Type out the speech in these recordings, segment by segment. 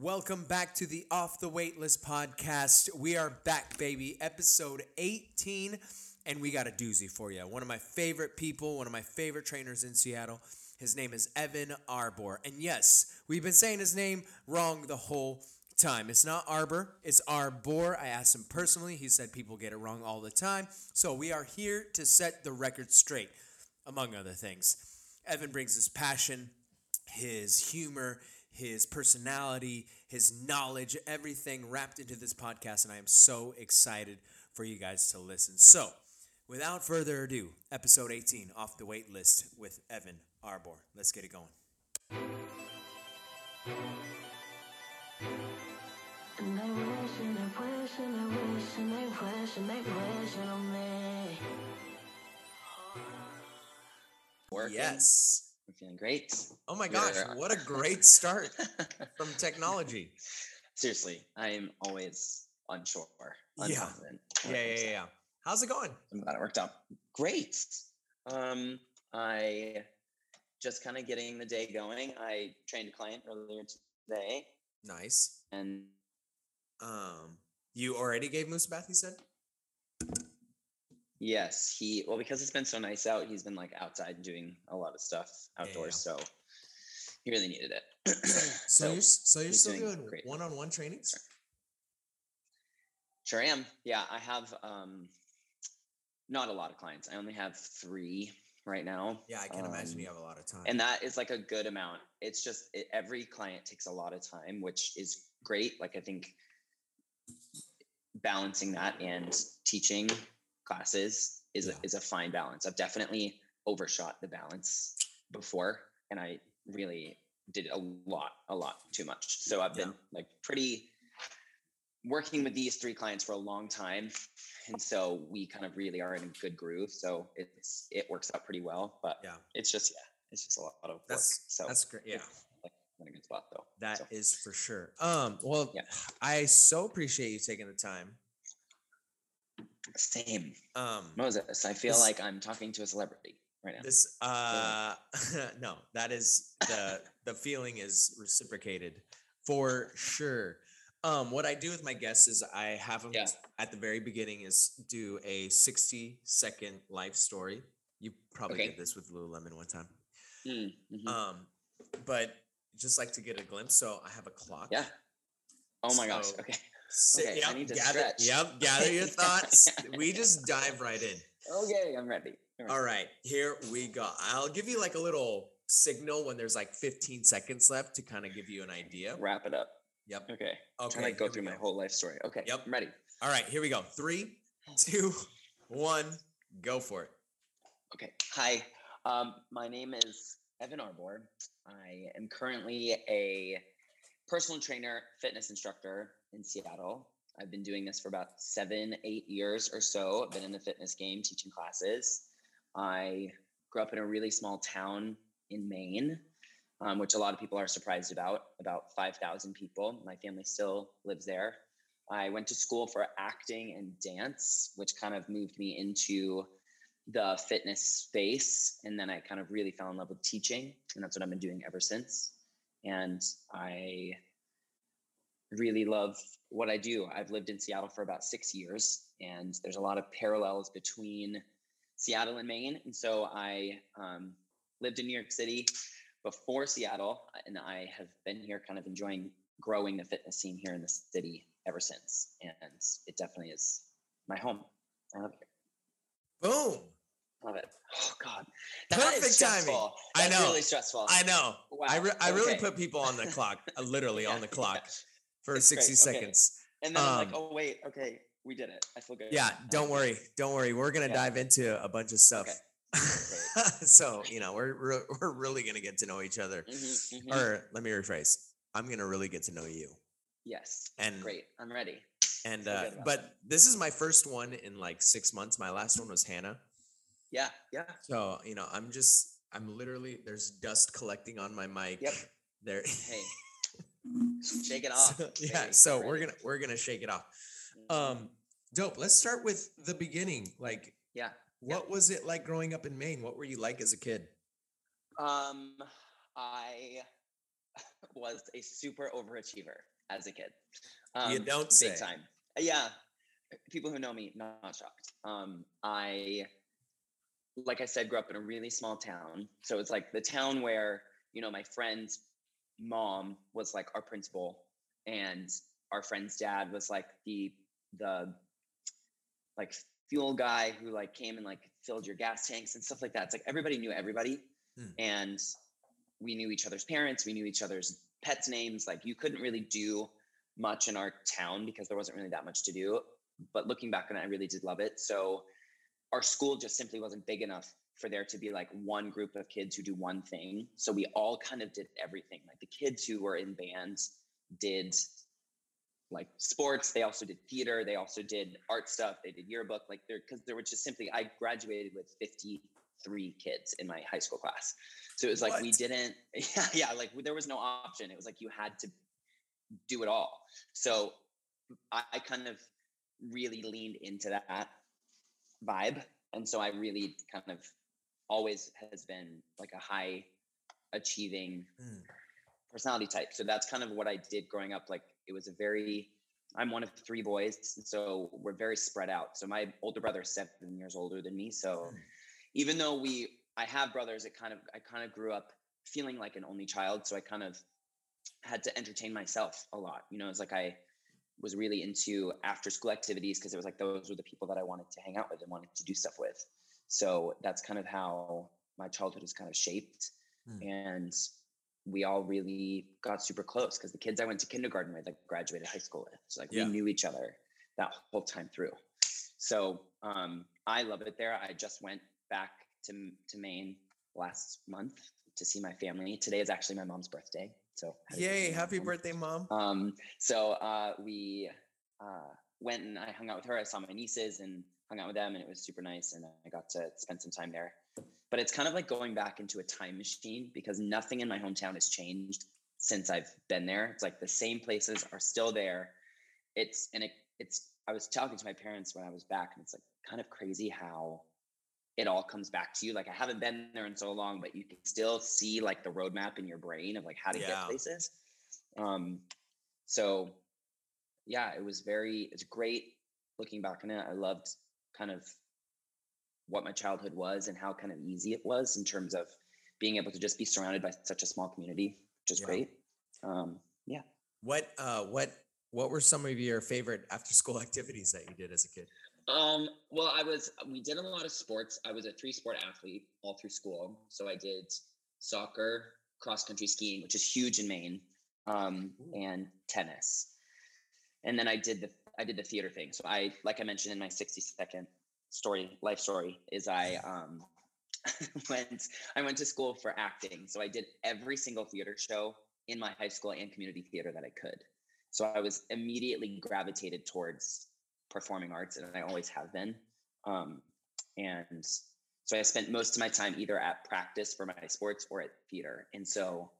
Welcome back to the Off the Waitlist podcast. We are back, baby, episode 18, and we got a doozy for you. One of my favorite people, one of my favorite trainers in Seattle. His name is Evan Arbor. And yes, we've been saying his name wrong the whole time. It's not Arbor, it's Arbor. I asked him personally. He said people get it wrong all the time. So we are here to set the record straight, among other things. Evan brings his passion, his humor, his personality, his knowledge, everything wrapped into this podcast. And I am so excited for you guys to listen. So, without further ado, episode 18 off the wait list with Evan Arbor. Let's get it going. Working. Yes. I'm feeling great. Oh my gosh, what a great start from technology. Seriously, I am always unsure. Yeah. Yeah, yeah, yeah, yeah. How's it going? I'm glad it worked out. Great. Um, I just kind of getting the day going. I trained a client earlier today, Nice. and Um, you already gave Moose a bath, you said? Yes, he well because it's been so nice out, he's been like outside doing a lot of stuff outdoors, so he really needed it. So, you're so you're still doing doing one-on-one trainings? Sure I am. Yeah, I have um not a lot of clients. I only have three right now. Yeah, I can imagine you Um, have a lot of time. and that is like a good amount it's just it, every client takes a lot of time which is great like i think balancing that and teaching classes is Yeah. a, is a fine balance i've definitely overshot the balance before and i really did a lot a lot too much so i've been like pretty working with these three clients for a long time and so we kind of really are in a good groove so it's it works out pretty well but yeah, it's just yeah, it's just a lot of work. that's so that's great. Yeah, like in a good spot though. that so. is for sure. Um, well, Yeah. I so appreciate you taking the time. Same. Um, Moses, I feel This- like I'm talking to a celebrity right now. this uh no that is the the feeling is reciprocated for sure um what i do with my guests is i have them Yeah. at the very beginning is do a 60 second life story you probably Okay. did this with lululemon one time Mm, mhm. um but just like to get a glimpse so i have a clock yeah. Oh my gosh. Okay. Sit, Okay, I yep, need to gather, stretch. yep gather your thoughts we just dive right in Okay, I'm ready. All right, here we go. I'll give you like a little signal when there's like 15 seconds left to kind of give you an idea. Wrap it up. Yep. Okay. Okay. Trying to go through my whole life story. Okay. Yep. I'm ready. All right, here we go. Three, two, one, go for it. Okay. Hi. Um, my name is Evan Arbor. I am currently a personal trainer, fitness instructor in Seattle. I've been doing this for about seven, eight years or so. I've been in the fitness game teaching classes. I grew up in a really small town in Maine, um, which a lot of people are surprised about, about 5,000 people. My family still lives there. I went to school for acting and dance, which kind of moved me into the fitness space. And then I kind of really fell in love with teaching. And that's what I've been doing ever since. And I really love what I do. I've lived in Seattle for about six years, and there's a lot of parallels between Seattle and Maine. And so I um, lived in New York City before Seattle, and I have been here kind of enjoying growing the fitness scene here in the city ever since. And it definitely is my home. I love it. here. Boom. Love it. Oh God, That is Perfect timing. stressful. I know. Really stressful. I know. I, Wow, re- I really put people on the clock, uh, literally on the clock yeah. For It's great, 60 okay. seconds. And then I'm like, Um, oh wait, okay, we did it. I feel good. Yeah, don't worry. Don't worry. We're going to Yeah. dive into a bunch of stuff. Okay. so, you know, we're, re- we're really going to get to know each other. Mhm, mhm. Or let me rephrase I'm going to really get to know you. Yes. And Great. I'm ready. And uh, but this is my first one in like six months. My last one was Hannah. Yeah. Yeah. So you know, I'm just I'm literally there's dust collecting on my mic. Yep. There. Hey. Shake it off. So- yeah. So we're gonna we're gonna shake it off. Mhm. Um, dope. Let's start with the beginning. Like, yeah. what was it like growing up in Maine? What were you like as a kid? Um, I was a super overachiever as a kid. You don't say. big time. Yeah, people who know me not shocked. Um, I, like I said, grew up in a really small town, so it's like the town where you know my friend's mom was like our principal, and our friend's dad was like the the like fuel guy who like came and like filled your gas tanks and stuff like that. It's like everybody knew everybody, Hmm. and we knew each other's parents, we knew each other's pets' names. Like you couldn't really do much in our town because there wasn't really that much to do. But looking back on it, I really did love it. So our school just simply wasn't big enough for there to be like one group of kids who do one thing. So we all kind of did everything. Like the kids who were in bands did like sports, they also did theater, they also did art stuff, they did yearbook. Like there, because there were just simply, I graduated with 53 kids in my high school class. So it was like we didn't, yeah, yeah, like there was no option. It was like you had to do it all. So I, I kind of really leaned into that vibe. And so I really kind of always has been like a high achieving Mm. personality type. So that's kind of what I did growing up. Like it was a very, I'm one of three boys. So we're very spread out. So my older brother is seven years older than me. So Mm. even though we, I have brothers, it kind of, I kind of grew up feeling like an only child. So I kind of had to entertain myself a lot. You know, it's like I was really into after school activities because it was like those were the people that I wanted to hang out with and wanted to do stuff with. So that's kind of how my childhood was kind of shaped. Hmm. And we all really got super close because the kids I went to kindergarten with, like graduated high school with. So like Yeah. we knew each other that whole time through. So um, I love it there. I just went back to to Maine last month to see my family. Today is actually my mom's birthday. So Yay! Happy birthday, mom. Um, so uh, we uh, went and I hung out with her. I saw my nieces and hung out with them, and it was super nice. And I got to spend some time there. But it's kind of like going back into a time machine because nothing in my hometown has changed since I've been there. It's like the same places are still there. It's and it, it's. I was talking to my parents when I was back, and it's like kind of crazy how it all comes back to you. Like I haven't been there in so long, but you can still see like the roadmap in your brain of like how to Yeah. get places. Um, so yeah, it was very, it's great looking back on it. I loved kind of what my childhood was and how kind of easy it was in terms of being able to just be surrounded by such a small community, which is Yeah. great. Um, yeah. What uh what what were some of your favorite after school activities that you did as a kid? Um, well, I was, we did a lot of sports. I was a three sport athlete all through school. So I did soccer, cross country skiing, which is huge in Maine, um, and tennis. And then I did the, I did the theater thing. So I, like I mentioned in my 60 second story, life story is I, um, went, I went to school for acting. So I did every single theater show in my high school and community theater that I could. So I was immediately gravitated towards performing arts, and I always have been. Um, and so I spent most of my time either at practice for my sports or at theater. And so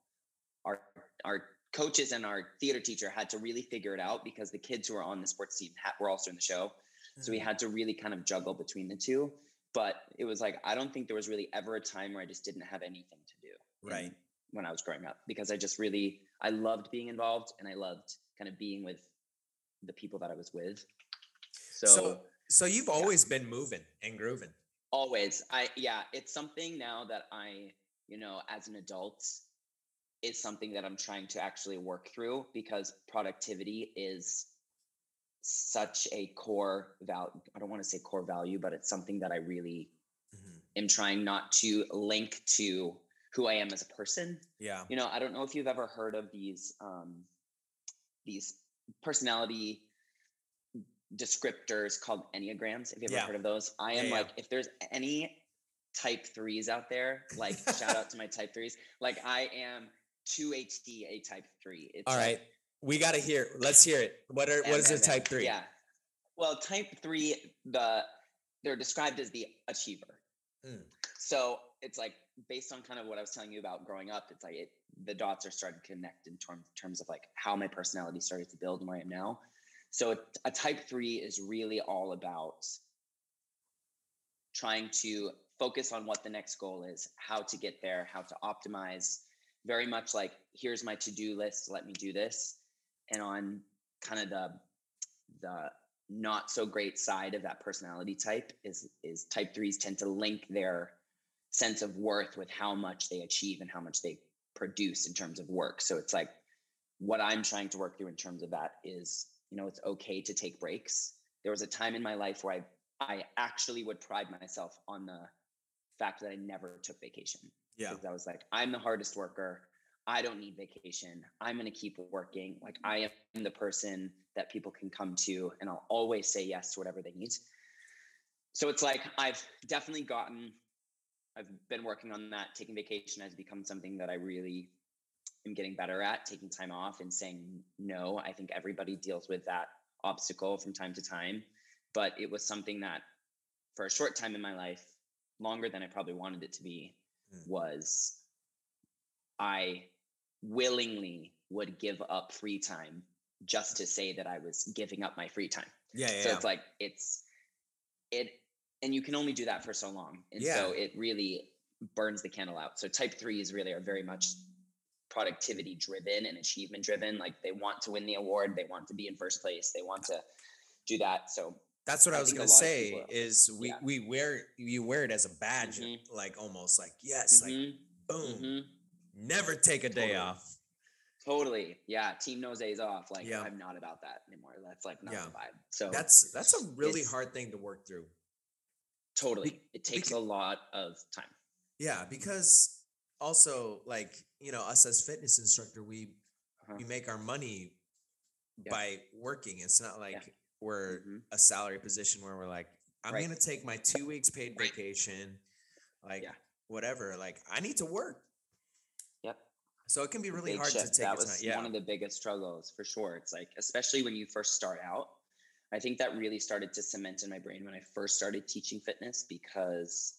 our our coaches and our theater teacher had to really figure it out because the kids who were on the sports team were also in the show. So we mm. had to really kind of juggle between the two. But it was like I don't think there was really ever a time where I just didn't have anything to do. Right. When I was growing up, because I just really I loved being involved and I loved kind of being with the people that I was with. So, So so you've always been moving and grooving. always, I yeah, it's something now that I, you know, as an adult, is something that I'm trying to actually work through because productivity is such a core value. I don't want to say core value, but it's something that I really Mhm. am trying not to link to who I am as a person. Yeah. You know, I don't know if you've ever heard of these um, these personality descriptors called enneagrams. Have you ever Yeah. heard of those? I am Yeah, yeah. like, if there's any type threes out there, like shout out to my type threes. Like I am two HT a type three. It's All like. We gotta hear. Let's hear it. What are what is a type three? Yeah. Well, type three, the they're described as the achiever. Mm. So it's like based on kind of what I was telling you about growing up, it's like it, the dots are starting to connect in term, terms of like how my personality started to build and where I am now. So a, a type three is really all about trying to focus on what the next goal is, how to get there, how to optimize, very much like here's my to-do list let me do this and on kind of the the not so great side of that personality type is is type threes tend to link their sense of worth with how much they achieve and how much they produce in terms of work. So it's like what i'm trying to work through in terms of that is you know it's okay to take breaks. There was a time in my life where i i actually would pride myself on the fact that i never took vacation Yeah. because I was like, I'm the hardest worker. I don't need vacation. I'm going to keep working. Like, I am the person that people can come to, and I'll always say yes to whatever they need. So it's like, I've definitely gotten, I've been working on that. Taking vacation has become something that I really am getting better at, taking time off and saying no. I think everybody deals with that obstacle from time to time. But it was something that, for a short time in my life, longer than I probably wanted it to be, Mm. was I willingly would give up free time just to say that I was giving up my free time. Yeah, yeah. So it's like it's it and you can only do that for so long. And so it really burns the candle out. So type threes really are very much productivity driven and achievement driven. Like they want to win the award, they want to be in first place, they want to do that. So That's what I, I was gonna say. Is we yeah. we wear you wear it as a badge, Mhm. like almost like yes, like mhm, boom, mhm. never take a day off. Totally. Yeah. Team knows days off. Like Yeah. I'm not about that anymore. That's like not Yeah. the vibe. So That's that's a really hard thing to work through. totally. Be- it takes a lot of time. Yeah, because also like you know us as fitness instructor, we Uh-huh. we make our money Yeah. by working. It's not like we're Mhm. a salary position where we're like, I'm Right. gonna take my two weeks paid vacation, like Yeah. whatever. Like I need to work. Yep. So it can be really Big hard shift. to take that was time. Yeah. one of the biggest struggles for sure. It's like, especially when you first start out, I think that really started to cement in my brain when I first started teaching fitness because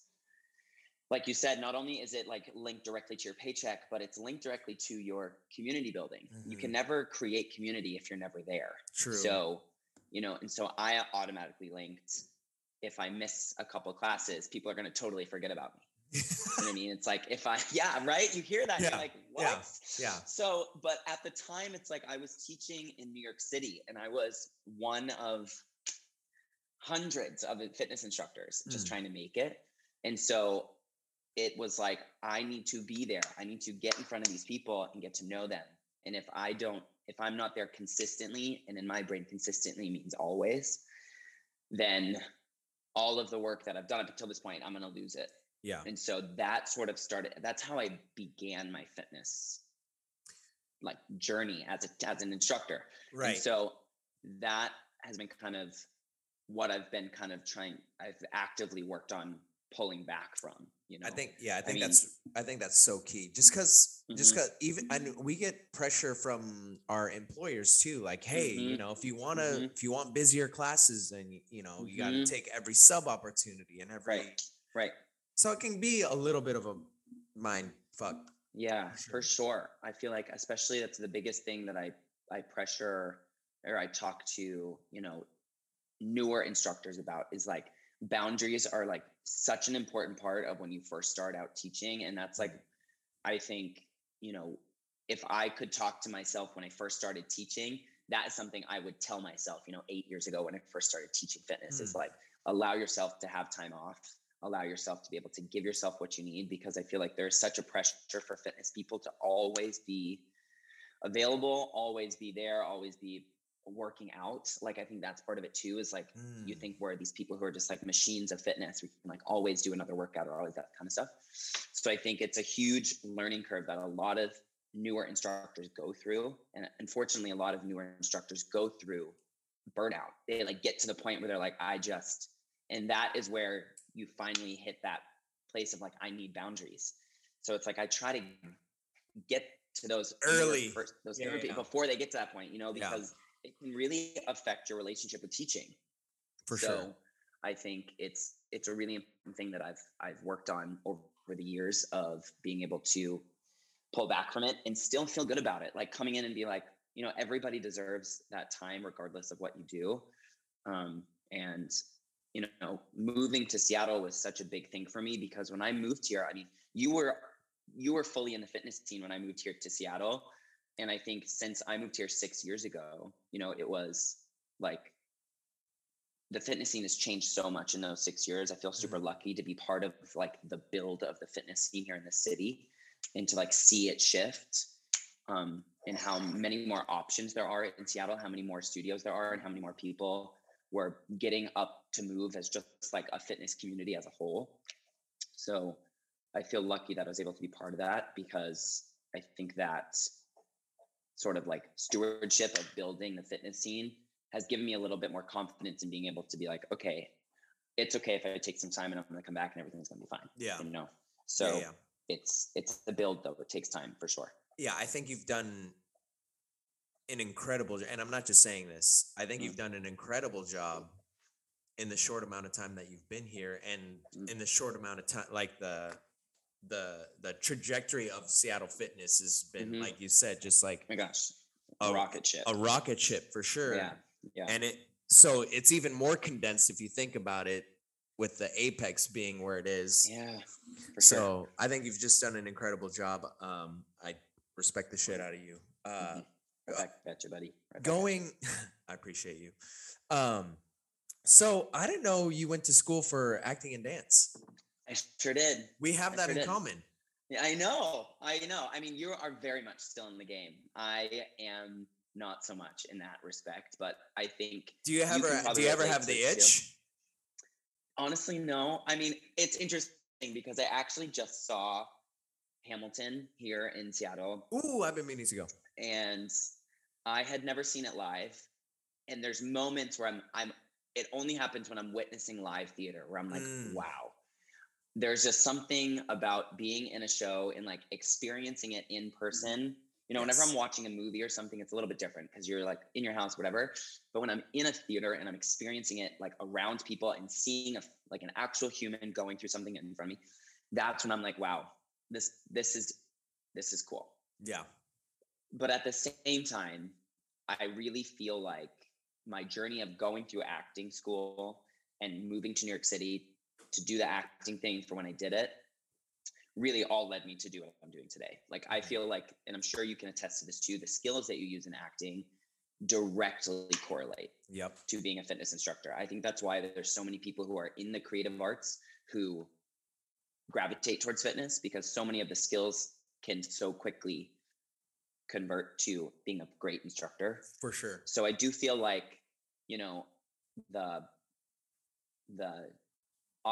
like you said, not only is it like linked directly to your paycheck, but it's linked directly to your community building. You can never create community if you're never there. True. So, you know, and so I automatically linked if I miss a couple classes, people are going to totally forget about me. You know what I mean? It's like if I, yeah, right. You hear that, Yeah, you're like, what? yeah, yeah. So, but at the time, it's like I was teaching in New York City, and I was one of hundreds of fitness instructors just Mm. trying to make it. And so it was like, I need to be there. I need to get in front of these people and get to know them. And if I don't, if I'm not there consistently, and in my brain, consistently means always, then all of the work that I've done up until this point, I'm going to lose it. yeah. And so that sort of started, that's how I began my fitness like journey as a, as an instructor. Right. And so that has been kind of what I've been kind of trying, I've actively worked on pulling back from, you know? I think yeah, I think mean- that's I think that's so key. Just because just Mhm. because even and we get pressure from our employers too. Like, hey, you Mhm. know, if you wanna Mhm. if you want busier classes, then you know you got to Mhm. take every sub opportunity and every. right, right. So it can be a little bit of a mind fuck. Yeah, For for sure. I feel like especially that's the biggest thing that I I pressure or I talk to, you know, newer instructors about is like boundaries are like such an important part of when you first start out teaching and that's like I think, you know, if I could talk to myself when I first started teaching, that is something I would tell myself, you know, 8 years ago when I first started teaching fitness is Mm. like allow yourself to have time off allow yourself to be able to give yourself what you need because I feel like there's such a pressure for fitness people to always be available, always be there, always be working out. Like I think that's part of it too is like you Mm. think we're these people who are just like machines of fitness. We can like always do another workout or always that kind of stuff. So I think it's a huge learning curve that a lot of newer instructors go through. And unfortunately, a lot of newer instructors go through burnout. They like get to the point where they're like, I just, and that is where you finally hit that place of like, I need boundaries. So it's like I try to get to those Early. pers- those Yeah, yeah, before they get to that point, you know, Yeah. It can really affect your relationship with teaching. For so sure. I think it's it's a really important thing that I've I've worked on over the years of being able to pull back from it and still feel good about it. Like coming in and be like, you know, everybody deserves that time regardless of what you do. Um, and you know, moving to Seattle was such a big thing for me because when I moved here, I mean, you were you were fully in the fitness scene when I moved here to Seattle. And I think since I moved here six years ago, you know, it was like the fitness scene has changed so much in those six years. I feel super Mm-hmm. lucky to be part of like the build of the fitness scene here in the city and to like see it shift um, and how many more options there are in Seattle, how many more studios there are, and how many more people were getting up to move as just like a fitness community as a whole. So I feel lucky that I was able to be part of that because I think that sort of like stewardship of building the fitness scene has given me a little bit more confidence in being able to be like, okay, it's okay if I take some time and I'm going to come back and everything's going to be fine. Yeah. You know, so yeah, yeah. it's it's the build though. It takes time for sure. Yeah, I think you've done an incredible and I'm not just saying this. I think Mm. you've done an incredible job in the short amount of time that you've been here and Mm. in the short amount of time like the the the trajectory of Seattle fitness has been Mhm. like you said just like Oh my gosh, A- rocket ship. a rocket ship for sure. Yeah, yeah, And it so it's even more condensed if you think about it with the apex being where it is. yeah, for sure. So I think you've just done an incredible job. Um, I respect the shit out of you. Uh, Mhm. Right back at you, buddy. Right back at you. going, I appreciate you. Um, so I didn't know you went to school for acting and dance. I sure did. We have I that sure in did. common. Yeah, I know. I know. I mean, you are very much still in the game. I am not so much in that respect, but I think Do you ever can do you ever have the it, too. itch? honestly, no. I mean, it's interesting because I actually just saw Hamilton here in Seattle Ooh, I've been meaning to go. and I had never seen it live. And there's moments where I'm I'm it only happens when I'm witnessing live theater where I'm like, Mm. wow. There's just something about being in a show and like experiencing it in mm-hmm. person. You know, whenever I'm watching a movie or something, it's a little bit different because you're like in your house, whatever. But when I'm in a theater and I'm experiencing it like around people and seeing a like an actual human going through something in front of me, that's when I'm like, wow, this this is this is cool Yeah. but at the same time i really feel like my journey of going through acting school and moving to new york city to do the acting thing for when i did it really all led me to do what i'm doing today like i mm-hmm. feel like and i'm sure you can attest to this too the skills that you use in acting directly correlate Yep. to being a fitness instructor. I think that's why there's so many people who are in the creative arts who gravitate towards fitness because so many of the skills can so quickly convert to being a great instructor. For sure. So I do feel like, you know, the the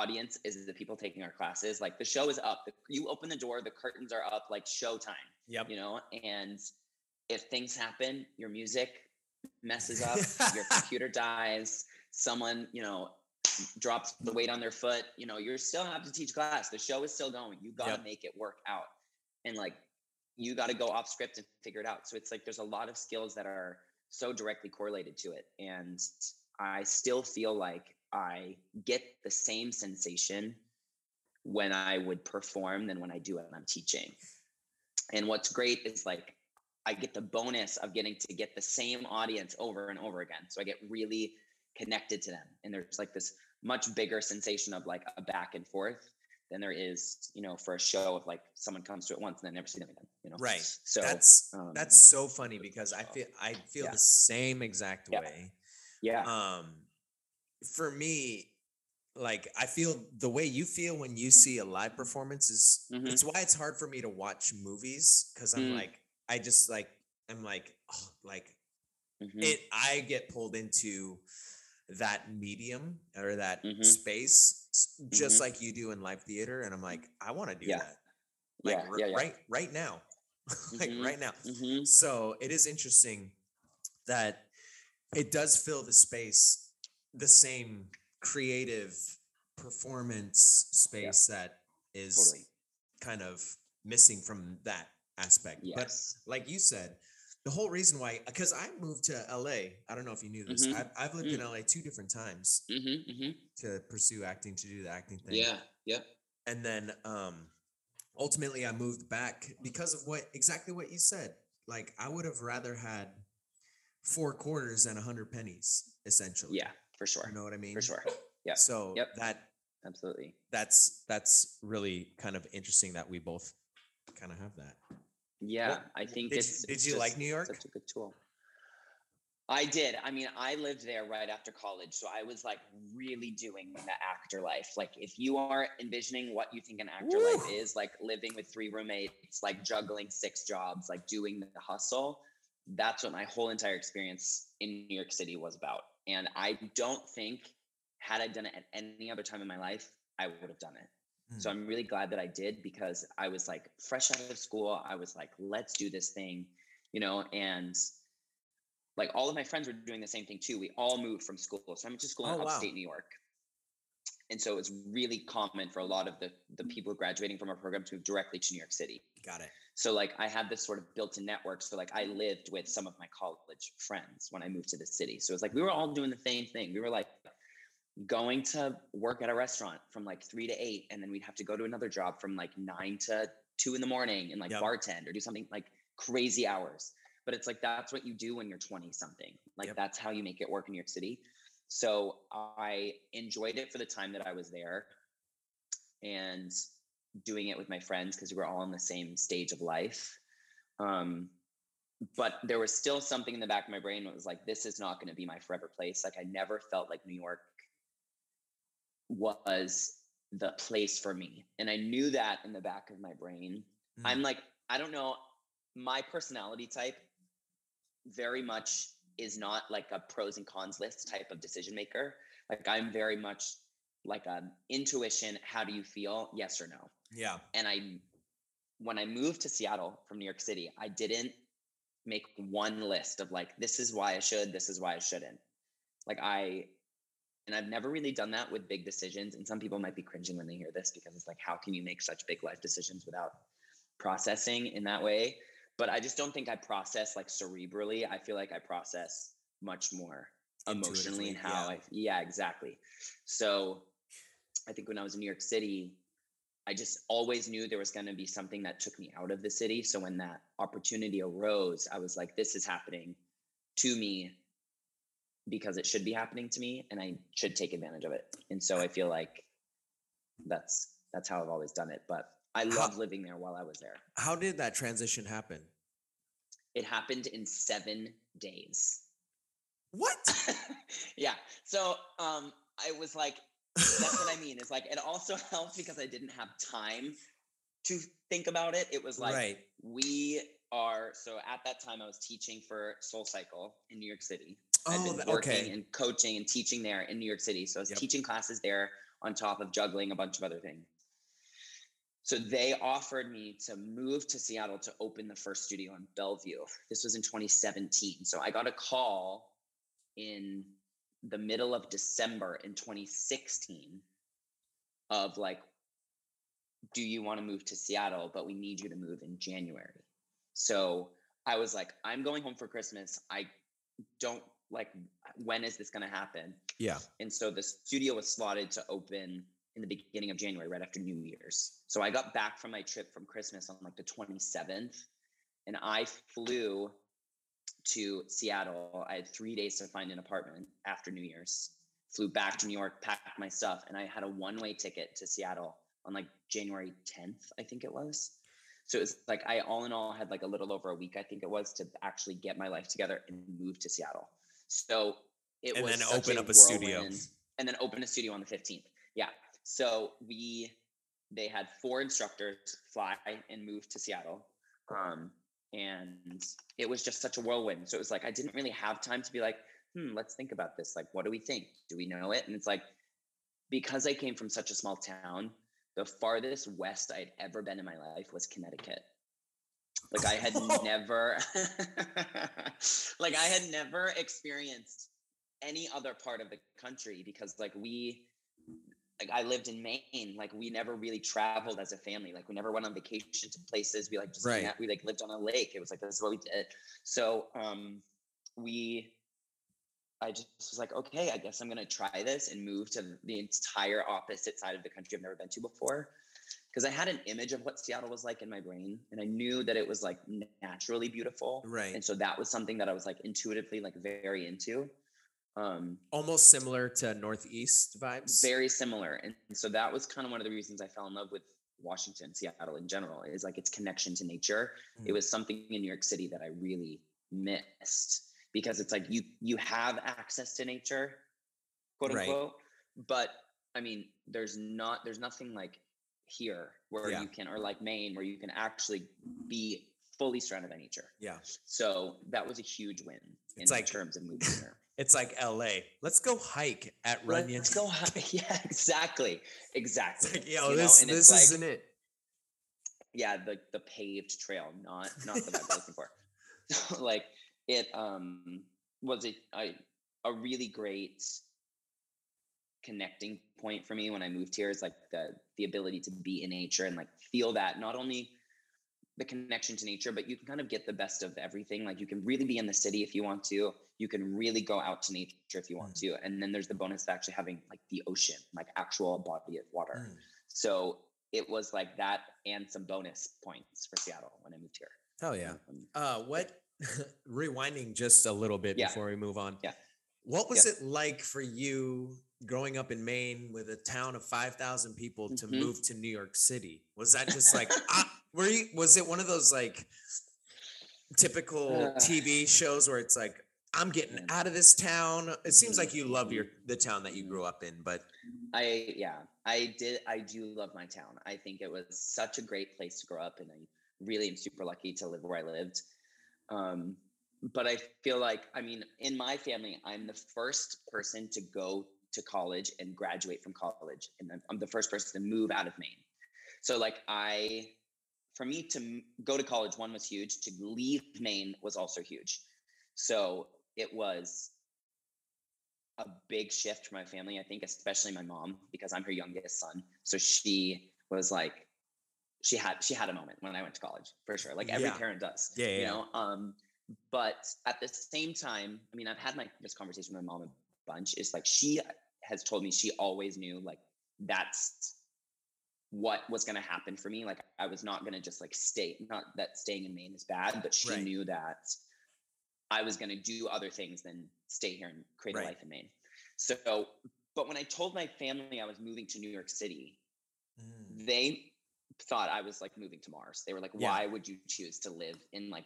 audience is the people taking our classes. Like the show is up. The, you open the door, the curtains are up, like showtime Yep. you know and if things happen your music messes up your computer dies someone you know drops the weight on their foot you know you're still have to teach class the show is still going you got to Yep. make it work out and like you got to go off script and figure it out so it's like there's a lot of skills that are so directly correlated to it and i still feel like i get the same sensation when i would perform than when i do when i'm teaching and what's great is like I get the bonus of getting to get the same audience over and over again. So I get really connected to them. And there's like this much bigger sensation of like a back and forth than there is, you know, for a show of like someone comes to it once and then never see them again, you know? Right. So that's um, that's so funny because I feel I feel Yeah. the same exact way. yeah. Um, for me, like I feel the way you feel when you see a live performance is Mhm. it's why it's hard for me to watch movies because I'm Mm. like I just like I'm like oh, like Mhm. it I get pulled into that medium or that Mhm. space just Mhm. like you do in live theater and I'm like I want to do Yeah. that like yeah, r- yeah, right right now like Mhm. right now Mhm. so it is interesting that it does fill the space the same creative performance space that is Totally. kind of missing from that aspect Yes. but like you said the whole reason why because i moved to la i don't know if you knew this Mhm. I've, I've lived in la two different times Mhm. Mhm. to pursue acting to do the acting thing Yeah. Yep. and then um ultimately i moved back because of what exactly what you said like i would have rather had four quarters and a hundred pennies essentially Yeah. For sure. you know what i mean For sure. Yeah. so Yep. that Absolutely. that's that's really kind of interesting that we both kind of have that. Yeah, What- I think did, it's. did it's you like New York? Such a good tool. I did. I mean, I lived there right after college, so I was like really doing the actor life. Like, if you are envisioning what you think an actor life is, like living with three roommates, like juggling six jobs, like doing the hustle, that's what my whole entire experience in New York City was about. And I don't think, had I done it at any other time in my life, I would have done it. So mm. I'm really glad that I did because I was like fresh out of school. I was like, let's do this thing, you know, and like all of my friends were doing the same thing too. We all moved from school. So I went to school in Oh, wow. upstate New York. And so it's really common for a lot of the, the mm-hmm. people graduating from our program to move directly to New York City. Got it. So like I had this sort of built-in network. So like I lived with some of my college friends when I moved to the city. So it's like we were all doing the same thing. We were like going to work at a restaurant from like three to eight, and then we'd have to go to another job from like nine to two in the morning and like Yep. bartend or do something like crazy hours. But it's like that's what you do when you're 20 something. Like Yep. that's how you make it work in New York City. So I enjoyed it for the time that I was there and doing it with my friends because we were all in the same stage of life. Um, but there was still something in the back of my brain that was like, this is not going to be my forever place. Like, I never felt like New York was the place for me. And I knew that in the back of my brain. Mm. I'm like, I don't know, my personality type very much is not like a pros and cons list type of decision maker. Like, I'm very much like a intuition. How do you feel? Yes or no yeah. and I when I moved to Seattle from New York City, I didn't make one list of like this is why I should, this is why I shouldn't. Like I and I've never really done that with big decisions and some people might be cringing when they hear this because it's like how can you make such big life decisions without processing in that way? But I just don't think I process like cerebrally. I feel like I process much more emotionally and how yeah. I yeah, exactly. So I think when I was in New York City, I just always knew there was going to be something that took me out of the city. So when that opportunity arose, I was like, this is happening to me because it should be happening to me and I should take advantage of it. And so I feel like that's that's how I've always done it. But I How- loved living there while I was there. How did that transition happen? It happened in seven days. What? yeah. So um I was like, that's what I mean. Is like it also helped because I didn't have time to think about it. It was like right. we are so at that time I was teaching for SoulCycle in New York City. I've Oh, been working okay. and coaching and teaching there in New York City. So I was Yep. teaching classes there on top of juggling a bunch of other things. So they offered me to move to Seattle to open the first studio in Bellevue. This was in 2017. So I got a call in the middle of December in 2016 of like, do you want to move to Seattle? But we need you to move in January. So I was like, I'm going home for Christmas. I don't like, when is this going to happen? Yeah. And so the studio was slotted to open in the beginning of January, right after New Year's. So I got back from my trip from Christmas on like the 27th, and I flew to Seattle. I had three days to find an apartment after New Year's. Flew back to New York, packed my stuff, and I had a one way ticket to Seattle on like January 10th, I think it was. So it was like I all in all had like a little over a week, I think it was, to actually get my life together and move to Seattle. So it And was then open up a studio. and then open a studio on the 15th. Yeah. So we they had four instructors fly and move to Seattle. Um, and it was just such a whirlwind. So it was like I didn't really have time to be like, hmm, let's think about this. Like, what do we think? Do we know it? And it's like because I came from such a small town, the farthest west I'd ever been in my life was Connecticut. Like I had never like I had never experienced any other part of the country because like we like I lived in Maine, like we never really traveled as a family. Like we never went on vacation to places. We like just Right. we like lived on a lake. It was like this is what we did. So um we I just was like, okay, I guess I'm gonna try this and move to the entire opposite side of the country I've never been to before. Because I had an image of what Seattle was like in my brain, and I knew that it was like naturally beautiful. Right. And so that was something that I was like intuitively like very into. Um, Almost similar to Northeast vibes. very similar. And so that was kind of one of the reasons I fell in love with Washington, Seattle in general is like its connection to nature. It Mm. was something in New York City that I really missed because it's like you you have access to nature, quote Right. unquote, but I mean, there's not there's nothing like here where Yeah. you can or like Maine where you can actually be fully surrounded by nature. Yeah. So that was a huge win in It's like- terms of moving here. It's like LA. Let's go hike at Runyon. Let's go high. Yeah, exactly. Exactly. Like, yo, You know, this and this like- isn't it. yeah the the paved trail not not the vibe i'm looking for So, like it um was a, a a really great connecting point for me when i moved here is like the the ability to be in nature and like feel that not only the connection to nature but you can kind of get the best of everything like you can really be in the city if you want to you can really go out to nature if you want to and then there's the bonus of actually having like the ocean like actual body of water Mm. so it was like that and some bonus points for Seattle when I moved here. Hell yeah. Um, Uh, what? rewinding just a little bit Yeah. before we move on. Yeah. What was Yeah. it like for you growing up in Maine with a town of five thousand people to Mhm. move to New York City? Was that just like, ah, were you? Was it one of those like typical Uh. TV shows where it's like, I'm getting out of this town? It seems like you love your the town that you Mhm. grew up in, but I yeah, I did I do love my town. I think it was such a great place to grow up and I really am super lucky to live where I lived. Um but I feel like I mean in my family I'm the first person to go to college and graduate from college and I'm- the first person to move out of Maine. So like I for me to go to college one was huge, to leave Maine was also huge. So it was a big shift for my family. I think, especially my mom, because I'm her youngest son. So she was like, she had she had a moment when I went to college for sure. Like every Yeah. parent does. Yeah, yeah, You know. Um, but at the same time, I mean, I've had my this conversation with my mom a bunch. Is like she has told me she always knew like that's what was going to happen for me. Like I was not going to just like stay. Not that staying in Maine is bad, but she Right. knew that I was going to do other things than stay here and create Right. a life in Maine. So, but when I told my family I was moving to New York City, Mm. they thought I was like moving to Mars. They were like, Yeah. "Why would you choose to live in like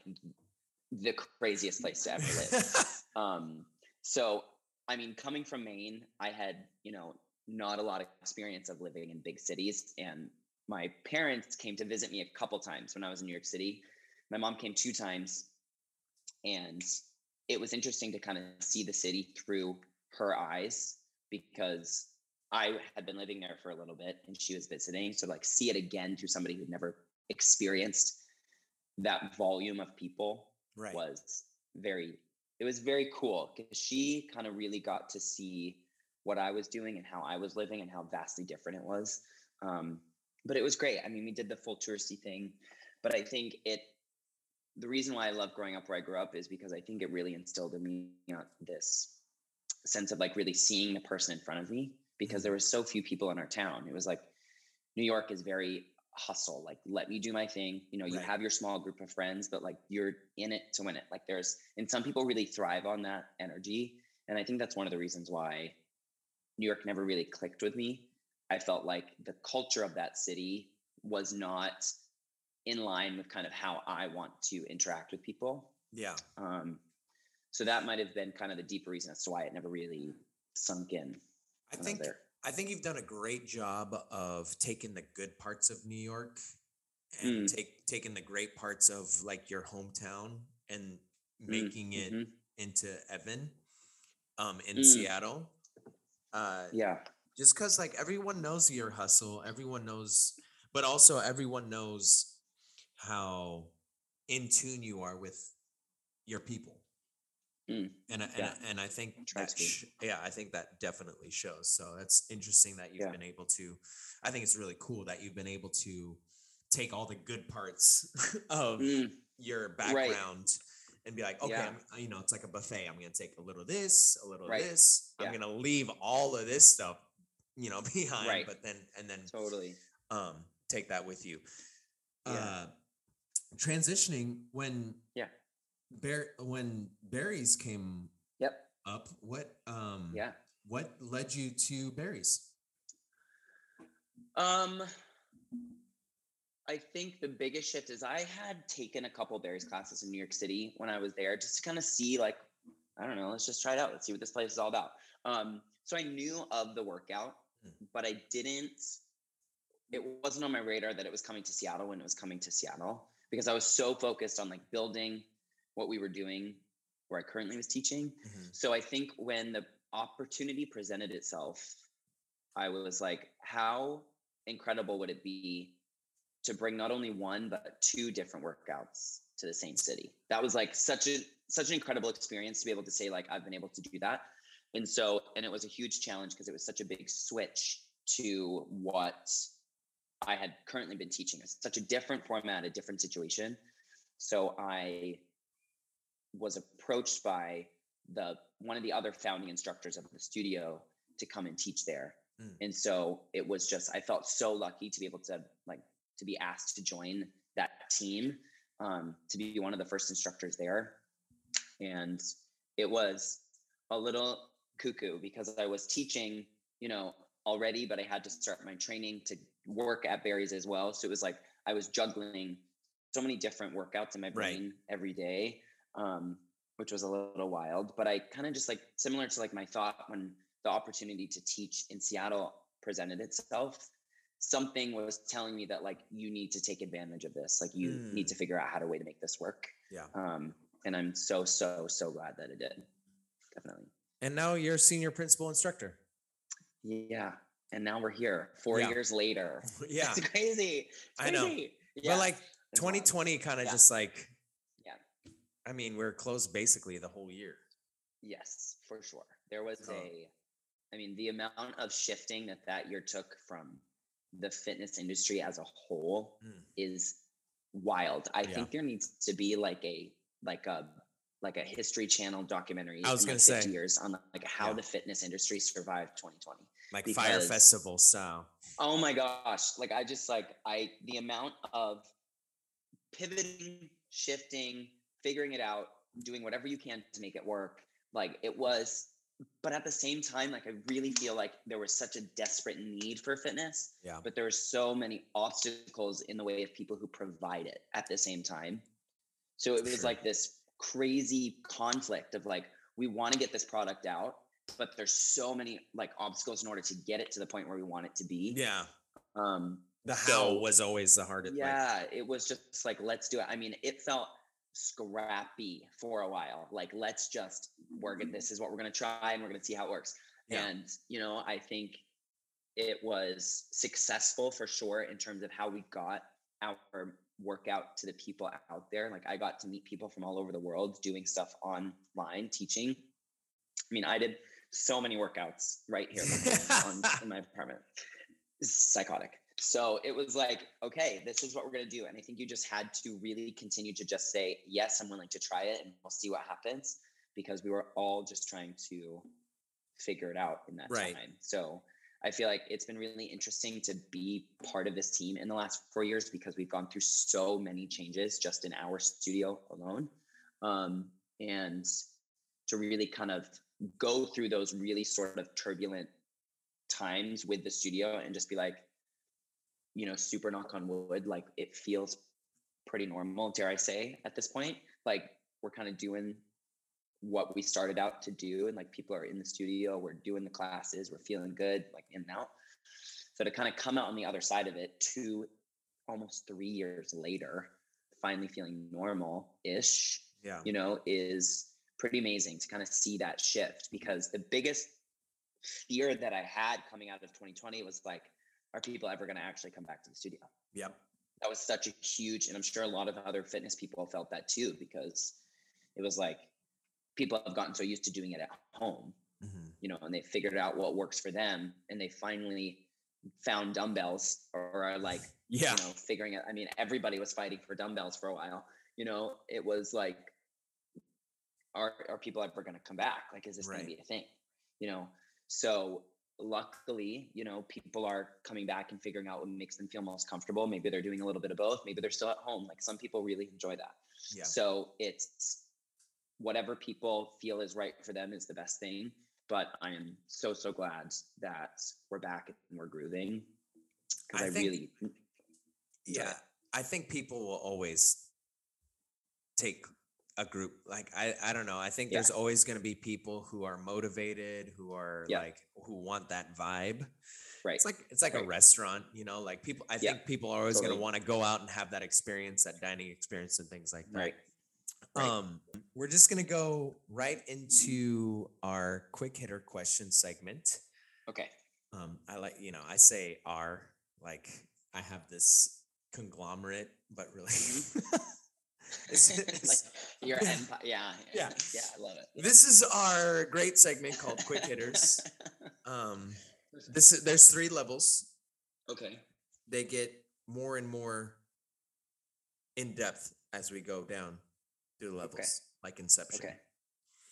the craziest place to ever live?" um, so, I mean, coming from Maine, I had you know not a lot of experience of living in big cities, and my parents came to visit me a couple times when I was in New York City. My mom came two times, and it was interesting to kind of see the city through her eyes because I had been living there for a little bit and she was visiting. So like see it again through somebody who'd never experienced that volume of people right. was very it was very cool because she kind of really got to see what I was doing and how I was living and how vastly different it was. Um, but it was great. I mean, we did the full touristy thing, but I think it the reason why I love growing up where I grew up is because I think it really instilled in me you know, this sense of like really seeing the person in front of me because there were so few people in our town. It was like New York is very hustle, like let me do my thing. You know, you Right. have your small group of friends, but like you're in it to win it. Like there's and some people really thrive on that energy. And I think that's one of the reasons why New York never really clicked with me. I felt like the culture of that city was not in line with kind of how I want to interact with people. Yeah. Um, so that might have been kind of the deeper reason as to why it never really sunk in. I think there. I think you've done a great job of taking the good parts of New York and Mm. take taking the great parts of like your hometown and making it Mhm. into Evan um in Mm. Seattle. Uh Yeah. just cuz like everyone knows your hustle, everyone knows but also everyone knows how in tune you are with your people. Mm. And I, and, Yeah. And I think that sh- yeah, I think that definitely shows. So it's interesting that you've Yeah. been able to. I think it's really cool that you've been able to take all the good parts of Mm. your Right. background and be like, okay, Yeah. I'm, you know, it's like a buffet. I'm gonna take a little of this, a little Right. of this. I'm gonna leave all of this stuff, you know, behind. Right. But then and then Totally. um take that with you. Yeah. Uh transitioning when Yeah. Bear when Barry's came Yep. up, what um Yeah. what led you to Barry's? Um, I think the biggest shift is I had taken a couple Barry's classes in New York City when I was there just to kind of see like, I don't know, let's just try it out. Let's see what this place is all about. Um, so I knew of the workout, Mm. but I didn't, it wasn't on my radar that it was coming to Seattle when it was coming to Seattle because I was so focused on like building what we were doing where I currently was teaching. Mhm. So I think when the opportunity presented itself, I was like, how incredible would it be to bring not only one but two different workouts to the same city? That was like such a such an incredible experience to be able to say like I've been able to do that. And so and it was a huge challenge because it was such a big switch to what I had currently been teaching. It's such a different format, a different situation. So I was approached by the one of the other founding instructors of the studio to come and teach there. Mm. And so it was just I felt so lucky to be able to like to be asked to join that team, um, to be one of the first instructors there. And it was a little cuckoo because I was teaching, you know, already, but I had to start my training to work at Barry's as well. So it was like I was juggling so many different workouts in my Right. brain every day, um, which was a little wild. But I kind of just like similar to like my thought when the opportunity to teach in Seattle presented itself. Something was telling me that like you need to take advantage of this. Like you need to figure out how to way to make this work. Yeah. Um, and I'm so so so glad that it did. Definitely. And now you're a senior principal instructor. Yeah. And now we're here four Yeah. years later. Yeah. It's crazy. It's I know. crazy. Yeah. But like it's 2020 kind of Yeah. just like. I mean, we're closed basically the whole year. Yes, for sure. There was So- a, I mean, the amount of shifting that that year took from the fitness industry as a whole Mm. is wild. I Yeah. think there needs to be like a like a like a history channel documentary I was like 50 say. years on like how Yeah. the fitness industry survived 2020. Like Fyre Festival So, Oh my gosh. Like I just like I the amount of pivoting, shifting, figuring it out, doing whatever you can to make it work. Like it was but at the same time like I really feel like there was such a desperate need for fitness, Yeah. but there were so many obstacles in the way of people who provide it at the same time. So it was Sure. like this crazy conflict of like we want to get this product out, but there's so many like obstacles in order to get it to the point where we want it to be. Yeah. Um The how So- was always the hardest. like, yeah, it was just like let's do it. I mean, it felt scrappy for a while. Like let's just work it. Mm-hmm. This is what we're gonna try, and we're gonna see how it works. Yeah. And you know, I think it was successful for sure in terms of how we got our workout to the people out there. Like I got to meet people from all over the world doing stuff online, teaching. I mean, I did so many workouts right here on, in my apartment. It's psychotic. So it was like, okay, this is what we're gonna do. And I think you just had to really continue to just say, yes, I'm willing to try it and we'll see what happens. Because we were all just trying to figure it out in that Right. time. So I feel like it's been really interesting to be part of this team in the last four years because we've gone through so many changes just in our studio alone. Um, and to really kind of go through those really sort of turbulent times with the studio and just be like, you know, super knock on wood, like it feels pretty normal, dare I say, at this point. Like we're kind of doing what we started out to do, and like people are in the studio, we're doing the classes, we're feeling good, like in and out. So to kind of come out on the other side of it, two almost three years later, finally feeling normal ish, Yeah. you know, is pretty amazing to kind of see that shift because the biggest fear that I had coming out of 2020 was like, are people ever going to actually come back to the studio? Yep. That was such a huge, and I'm sure a lot of other fitness people felt that too because it was like people have gotten so used to doing it at home, Mhm. you know, and they figured out what works for them and they finally found dumbbells or are like Yeah. you know, figuring out. I mean, everybody was fighting for dumbbells for a while. You know, it was like, are are people ever going to come back? Like, is this going to be a thing? You know, so luckily, you know, people are coming back and figuring out what makes them feel most comfortable. Maybe they're doing a little bit of both. Maybe they're still at home. Like some people really enjoy that. Yeah. So it's whatever people feel is right for them is the best thing. But I am so so glad that we're back and we're grooving because I I, think- really Yeah. I think people will always take a group like I I don't know. I think Yeah. there's always going to be people who are motivated, who are Yeah. like who want that vibe. Right. It's like it's like a restaurant, you know, like people I Yeah, think people are always going to want to go out and have that experience, that dining experience and things like that. Right. Right. Um we're just going to go right into our quick hitter question segment. okay. Um, I like, you know, I say R, like I have this conglomerate, but really, it's- like your empire. Yeah. Yeah. Yeah. I love it. This is our great segment called Quick Hitters. Um, this is, there's three levels. okay. They get more and more in depth as we go down through the levels, like Inception. Okay.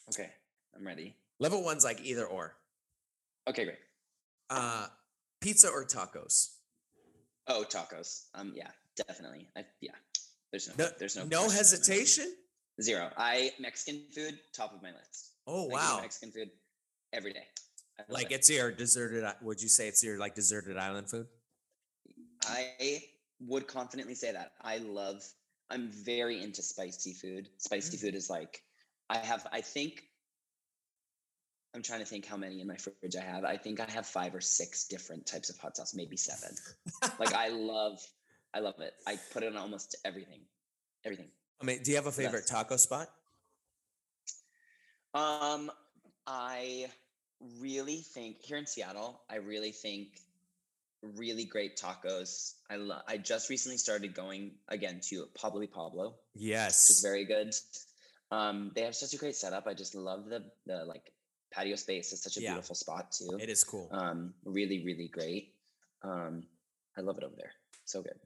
Okay. I'm ready. Level one's like either or. Okay. Great. Uh, pizza or tacos? Oh, tacos. Um. Yeah. Definitely. I, yeah. There's no. No, there's no. no question in my mind. hesitation. Zero. I Mexican food top of my list. Oh I wow! Mexican food every day. Like it. it's your deserted. Would you say it's your like deserted island food? I would confidently say that. I love, I'm very into spicy food. Spicy Mm. food is like, I have, I think, I'm trying to think how many in my fridge I have. I think I have five or six different types of hot sauce, maybe seven. like I love, I love it. I put it on almost everything. Everything. I mean, do you have a favorite Yes. taco spot? Um, I really think here in Seattle, I really think really great tacos. I love. I just recently started going again to Pablo y Pablo, Yes, it's very good. Um, they have such a great setup. I just love the the like patio space. It's such a Yeah. beautiful spot too. It is cool. Um, really, really great. Um, I love it over there. So good.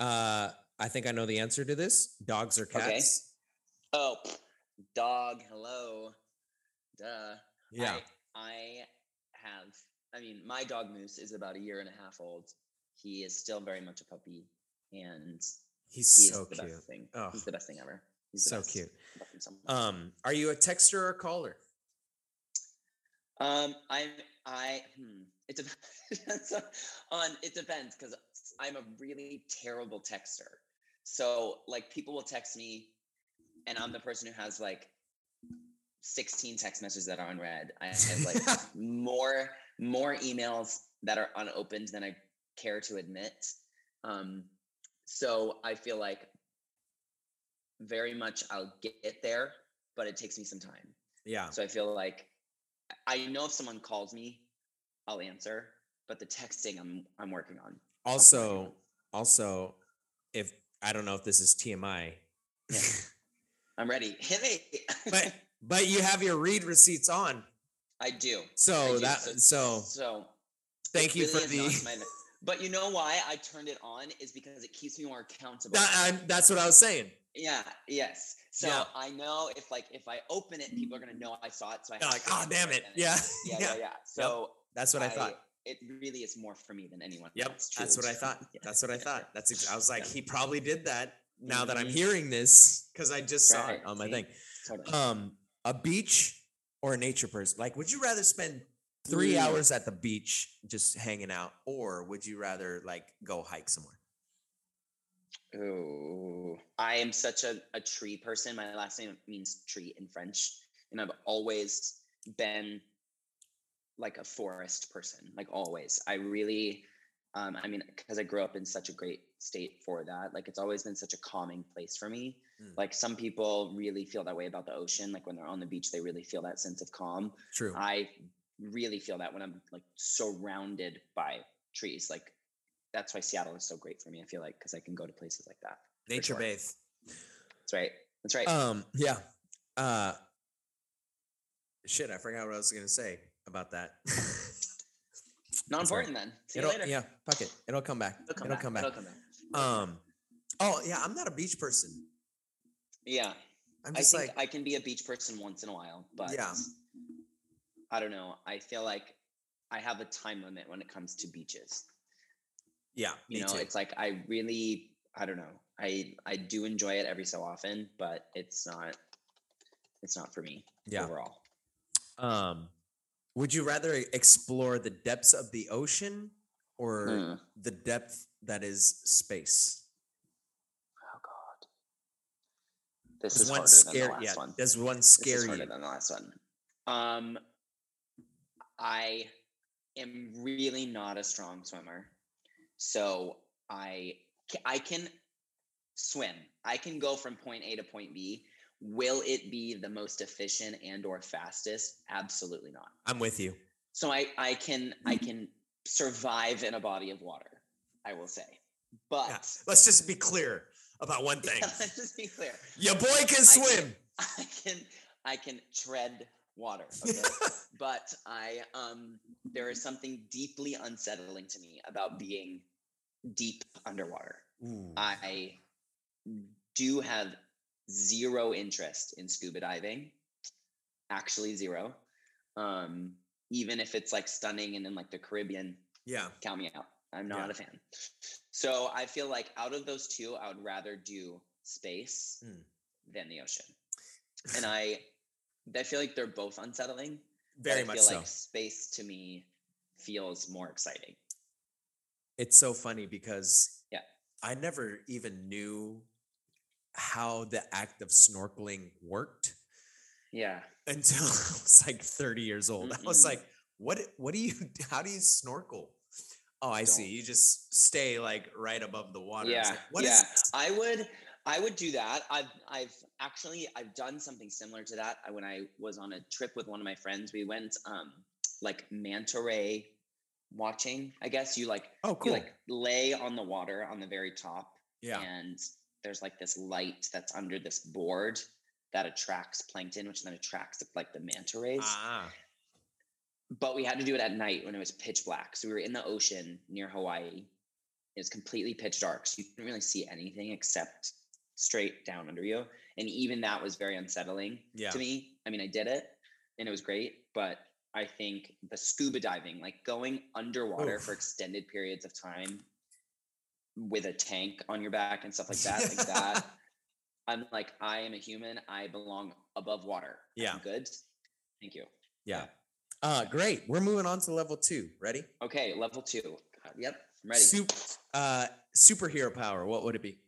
Uh, I think I know the answer to this. Dogs or Okay. cats? Oh, pff, dog. Hello. Duh. Yeah. I, I have, I mean, my dog Moose is about a year and a half old. He is still very much a puppy, and He's he so the cute. best thing. Oh, He's the best thing ever. He's so best. cute. Love him so much. Um, are you a texter or a caller? Um, I'm I hmm, it depends on it depends because I'm a really terrible texter. So like people will text me, and I'm the person who has like 16 text messages that are unread. I have like more more emails that are unopened than I care to admit. Um, so I feel like very much I'll get it there, but it takes me some time. yeah. So I feel like I know if someone calls me, I'll answer, but the texting I'm I'm working on. Also, also, if I don't know if this is TMI, Yeah. I'm ready. Hit me. but but you have your read receipts on. I do. So I do. that so so thank you really for the. my- but you know why I turned it on is because it keeps me more accountable. That, I'm, that's what I was saying. yeah. Yes. So Yeah. I know if like if I open it, people are gonna know I saw it. So I You're like, oh damn it, yeah. Yeah. Yeah. Yeah. So That's what I, thought. It really is more for me than anyone. Yep, else, that's what I thought. Yeah. That's what I thought. That's ex- I was like, Yeah. he probably did that. Now that I'm Mhm. hearing this, because I just saw it on my see? thing. Totally. Um, a beach or a nature person? Like, would you rather spend three Mm. hours at the beach just hanging out, or would you rather like go hike somewhere? Oh, I am such a, a tree person. My last name means tree in French. And I've always been like a forest person, like always. I really, um, I mean, because I grew up in such a great state for that, like it's always been such a calming place for me. Mm. Like some people really feel that way about the ocean. Like when they're on the beach, they really feel that sense of calm. True. I really feel that when I'm like surrounded by trees. Like that's why Seattle is so great for me. I feel like because I can go to places like that. nature sure. bathe. That's right. That's right. Um, yeah. Uh, shit, I forgot what I was gonna say about that. Not that's all right. important then. See you It'll, later. yeah, fuck it. It'll come back. It'll come It'll back. come back. It'll come back. Um, oh yeah, I'm not a beach person. yeah, I'm I just think like, I can be a beach person once in a while, but Yeah. I don't know. I feel like I have a time limit when it comes to beaches. yeah, You know, too. it's like I really, I don't know. I I do enjoy it every so often, but it's not. It's not for me Yeah. overall. Um, would you rather explore the depths of the ocean or mm. the depth that is space? Oh God, this does is one scare, yeah, one. Does one scare this than the last one. Um, I am really not a strong swimmer, so I I can swim. I can go from point A to point B Will it be the most efficient and or fastest? Absolutely not. I'm with you. So I I can I can survive in a body of water. I will say, but Yeah. Let's just be clear about one thing. let's just be clear. Your boy can I can- swim. I can I can tread water. Okay. but I um there is something deeply unsettling to me about being deep underwater. Ooh. I do have zero interest in scuba diving. Actually zero. Um even if it's like stunning and in like the Caribbean, yeah. count me out. I'm not Yeah. a fan. So I feel like out of those two, I would rather do space Mm. than the ocean. And I I feel like they're both unsettling. Very I much feel so. like space to me feels more exciting. it's so funny because Yeah. I never even knew how the act of snorkeling worked Yeah. until I was like 30 years old. I was like, what what do you how do you snorkel? Oh, I see. Don't. You just stay like right above the water. I Yeah, like, What is yeah. this? I would I would do that. I've I've actually I've done something similar to that. I, when I was on a trip with one of my friends, we went um like manta ray watching. I guess you like Oh, you cool. like lay on the water on the very top yeah. and there's like this light that's under this board that attracts plankton, which then attracts like the manta rays. Ah. but we had to do it at night when it was pitch black. So we were in the ocean near Hawaii. It was completely pitch dark, so you couldn't really see anything except straight down under you. And even that was very unsettling Yeah. to me. I mean, I did it and it was great, but I think the scuba diving, like going underwater for extended periods of time with a tank on your back and stuff like that, like that. I'm like, I am a human. I belong above water. I'm Yeah. good. Thank you. Yeah. Uh great. We're moving on to level two. Ready? Okay, level two. God, yep, I'm ready. Sup- uh superhero power. What would it be?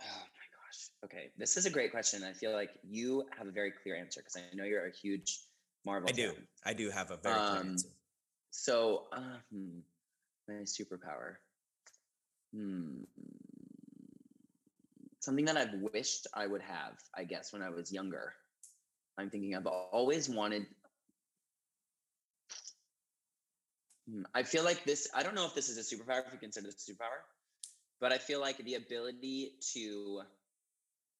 Oh my gosh. Okay, this is a great question. I feel like you have a very clear answer because I know you're a huge Marvel. I do. I do have a very clear Um, answer. So, hmm, my superpower. Hmm. Something that I've wished I would have, I guess, when I was younger. I'm thinking I've always wanted. Hmm, I feel like this. I don't know if this is a superpower. If you consider this a superpower, but I feel like the ability to,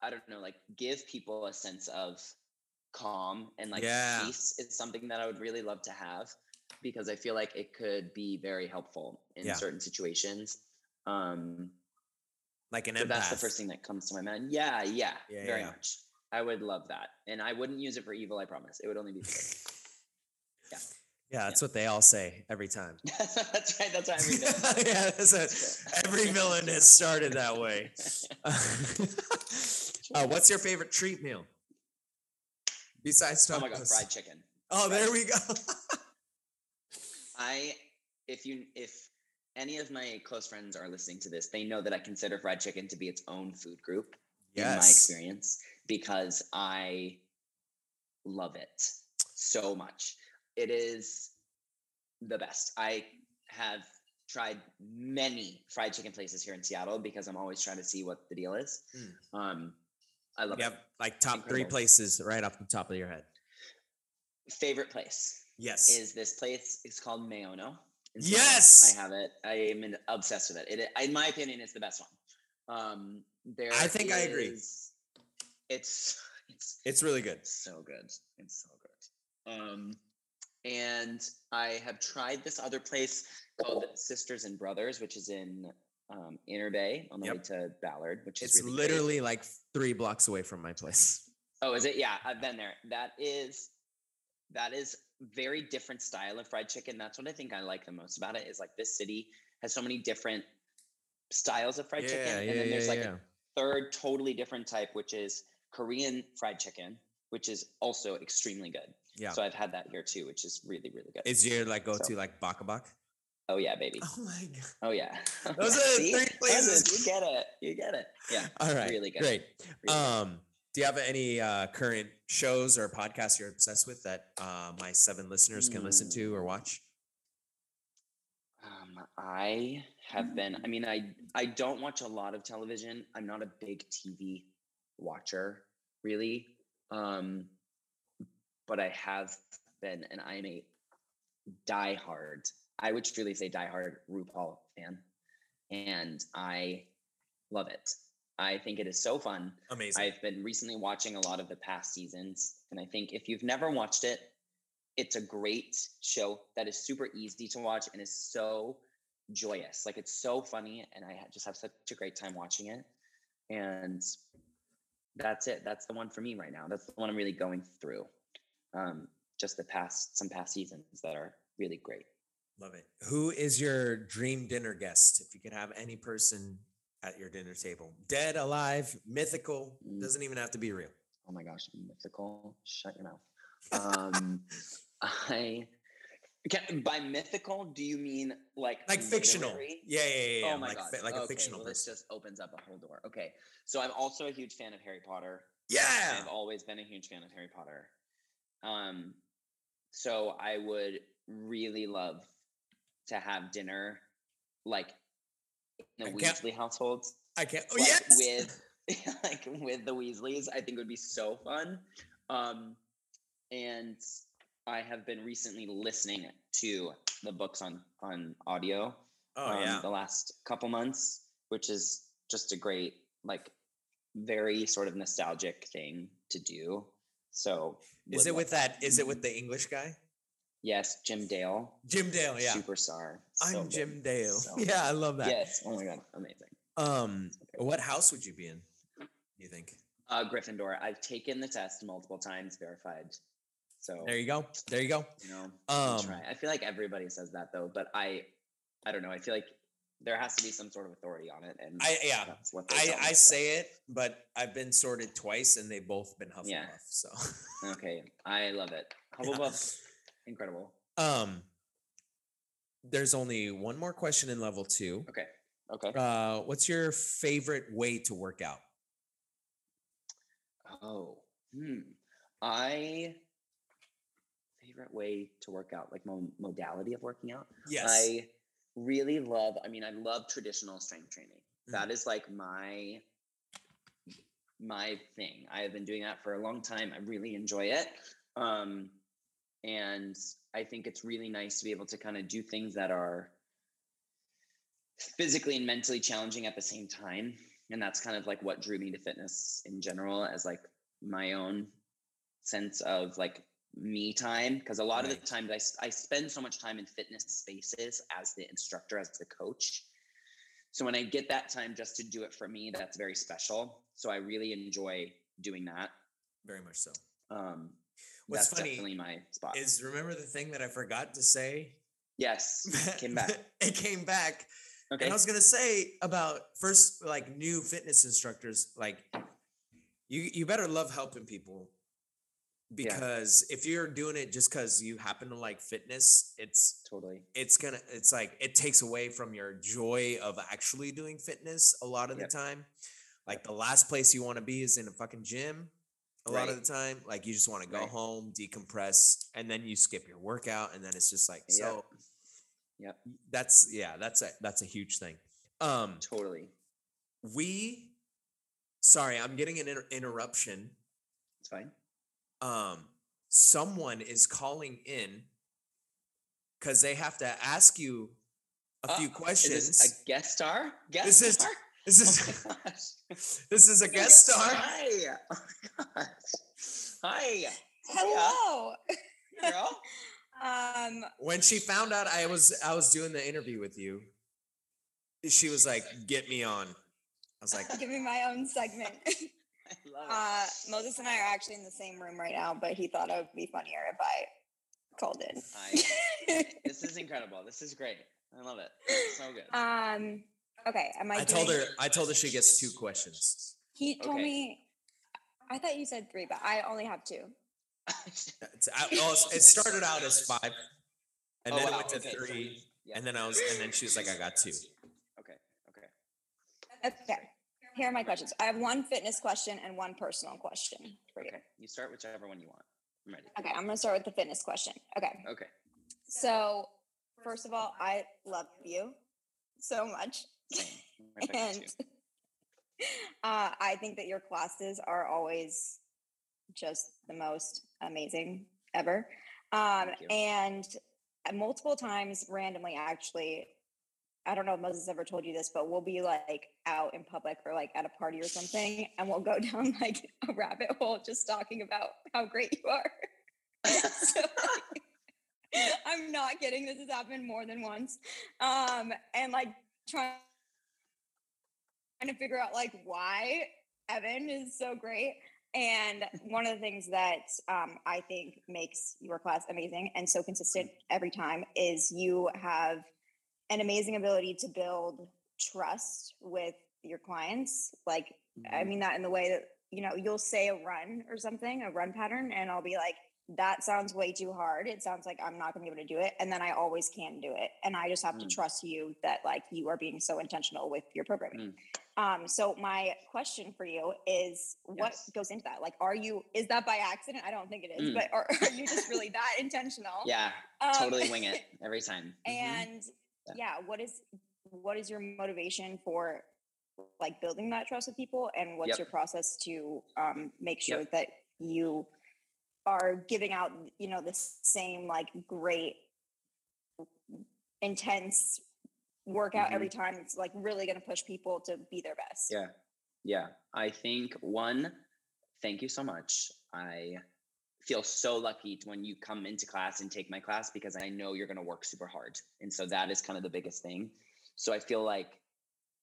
I don't know, like give people a sense of calm and like Yeah. peace is something that I would really love to have because I feel like it could be very helpful in Yeah. certain situations. Um, Like an so empath. that's the first thing that comes to my mind. Yeah, yeah, Yeah, very yeah. much. I would love that, and I wouldn't use it for evil. I promise. It would only be for good. Yeah. Yeah, that's what they all say every time. that's right. That's why every villain. yeah, that's a, every villain has started that way. uh, what's your favorite treat meal? Besides tacos. Oh my god, fried chicken. Oh, there fried we go. I, if you, if any of my close friends are listening to this, they know that I consider fried chicken to be its own food group yes. in my experience because I love it so much. It is the best. I have tried many fried chicken places here in Seattle because I'm always trying to see what the deal is. Mm. Um, I love You it. like top three places right off the top of your head. Favorite place Yes. is this place. It's called Ma'ono. Seattle. Yes! I have it. I am obsessed with it. It, in my opinion, it's the best one. Um, there I think I agree. It's it's it's really good. so good. It's so good. Um, and I have tried this other place called Sisters and Brothers, which is in um, Interbay on the way to Ballard, which is It's really great. literally like three blocks away from my place. Oh, is it? Yeah, I've been there. That is that is very different style of fried chicken. That's what I think I like the most about it. Is like this city has so many different styles of fried chicken, and then there's like a third totally different type, which is Korean fried chicken, which is also extremely good. yeah. So I've had that here too, which is really really good. Is your like go to So- like Bok a Bok? oh yeah, baby. Oh my god. Oh yeah. Those are three places. You get it. You get it. Yeah. All right. Really good. Great. Really good. Um, Do you have any uh, current shows or podcasts you're obsessed with that uh, my seven listeners can listen to or watch? Um, I have been. I mean, I I don't watch a lot of television. I'm not a big TV watcher, really. Um, but I have been, and I'm a diehard. I would truly say diehard RuPaul fan, and I love it. I think it is so fun. Amazing. I've been recently watching a lot of the past seasons, and I think if you've never watched it, it's a great show that is super easy to watch and is so joyous. Like it's so funny, and I just have such a great time watching it. And that's it. That's the one for me right now. That's the one I'm really going through. Um, just the past some past seasons that are really great. Love it. Who is your dream dinner guest? If you could have any person at your dinner table, dead, alive, mythical, Mm. doesn't even have to be real. Oh my gosh, mythical! Shut your mouth. Um, I can, by mythical, do you mean like Like fictional. Yeah, yeah, yeah. yeah. Oh my like, god! like a Okay, fictional well, this just opens up a whole door. Okay, so I'm also a huge fan of Harry Potter. Yeah. I've always been a huge fan of Harry Potter. Um, so I would really love to have dinner, like in the Weasley households. I can't. Oh, like yes. with like with the Weasleys. I think it would be so fun. Um, and I have been recently listening to the books on on audio oh, um, yeah. the last couple months, which is just a great, like, very sort of nostalgic thing to do. So, Is it with that? Is it with the English guy? Yes, Jim Dale, Jim Dale. Yeah. superstar. I'm good. Jim Dale. So yeah, I love that. Yes. Oh my god, amazing. Um, what house would you be in? You think? Uh, Gryffindor. I've taken the test multiple times, verified. So There you go. There you go. you know, I Um, try. I feel like everybody says that though, but I, I don't know. I feel like there has to be some sort of authority on it, and I yeah. that's what I I so. say it, but I've been sorted twice, and they've both been Hufflepuff. Yeah. So, Okay, I love it. Hufflepuff, incredible. um, there's only one more question in level two. Okay, okay. Uh, what's your favorite way to work out? Oh, hmm. I favorite way to work out, like mo- modality of working out. Yes. I really love. I mean, I love traditional strength training. Mhm. That is like my my thing. I have been doing that for a long time. I really enjoy it. Um, and I think it's really nice to be able to kind of do things that are physically and mentally challenging at the same time. And that's kind of like what drew me to fitness in general as like my own sense of like me time. Because a lot of Right. the time I spend so much time in fitness spaces as the instructor, as the coach. So when I get that time just to do it for me, that's very special. So I really enjoy doing that. Very much so. Um, What's that's funny definitely my spot. Is remember the thing that I forgot to say? yes, came back. it came back. Okay. And I was gonna say about first like new fitness instructors, like you you better love helping people because if you're doing it just because you happen to like fitness, it's totally. it's gonna it's like it takes away from your joy of actually doing fitness a lot of Yep. the time. Like the last place you want to be is in a fucking gym. A lot of the time, like you just want to go Right. home, decompress, and then you skip your workout, and then it's just like so. Yep. That's yeah, that's a that's a huge thing. Um, Totally. we, sorry, I'm getting an inter- interruption. It's fine. Um, someone is calling in because they have to ask you a few Uh, questions. Is this a guest star? Guest This is- star? This Oh is my gosh. this is a guest star. Hi. Oh my gosh. Hi. Hello. Girl. Um, When she found out I was I was doing the interview with you, she was like, "Get me on." I was like, give me my own segment. I love it. uh, Moses and I are actually in the same room right now, but he thought it would be funnier if I called in. I, this is incredible. This is great. I love it. So good. um, okay. Am I? I told her I told her she gets two questions. He told Okay. me. I thought you said three, but I only have two. I, it started out as five, and Oh, then it went to okay, three, yeah. and then I was and then she was like, "I got two. Okay. Okay. Okay. here are my questions. I have one fitness question and one personal question for you. Okay. You start whichever one you want. I'm ready. Okay, I'm gonna start with the fitness question. Okay. Okay. So, first of all, I love you so much. Same. My pleasure and uh, I think that your classes are always just the most amazing ever. Um, and uh, multiple times, randomly, actually, I don't know if Moses ever told you this, but we'll be like out in public or like at a party or something, and we'll go down like a rabbit hole just talking about how great you are. so, I'm not kidding. This has happened more than once. Um, and like trying to figure out like why Evan is so great. And one of the things that um, I think makes your class amazing and so consistent every time is you have an amazing ability to build trust with your clients. Like, I Mhm. mean that in the way that, you know, you'll say a run or something, a run pattern, and I'll be like, that sounds way too hard. It sounds like I'm not going to be able to do it. And then I always can do it. And I just have to Mm. trust you that like you are being so intentional with your programming. Mm. Um, so my question for you is what Yes. goes into that? Like, are you, is that by accident? I don't think it is, Mm. but are, are you just really that intentional? Yeah. Um, Totally wing it every time. Mhm. And Yeah. yeah, what is, what is your motivation for like building that trust with people? And what's Yep. your process to um, make sure Yep. that you are giving out, you know, the same like great, intense workout every time. It's like really going to push people to be their best. Mm-hmm. Yeah. Yeah. I think one, thank you so much. I feel so lucky to when you come into class and take my class because I know you're going to work super hard. And so that is kind of the biggest thing. So I feel like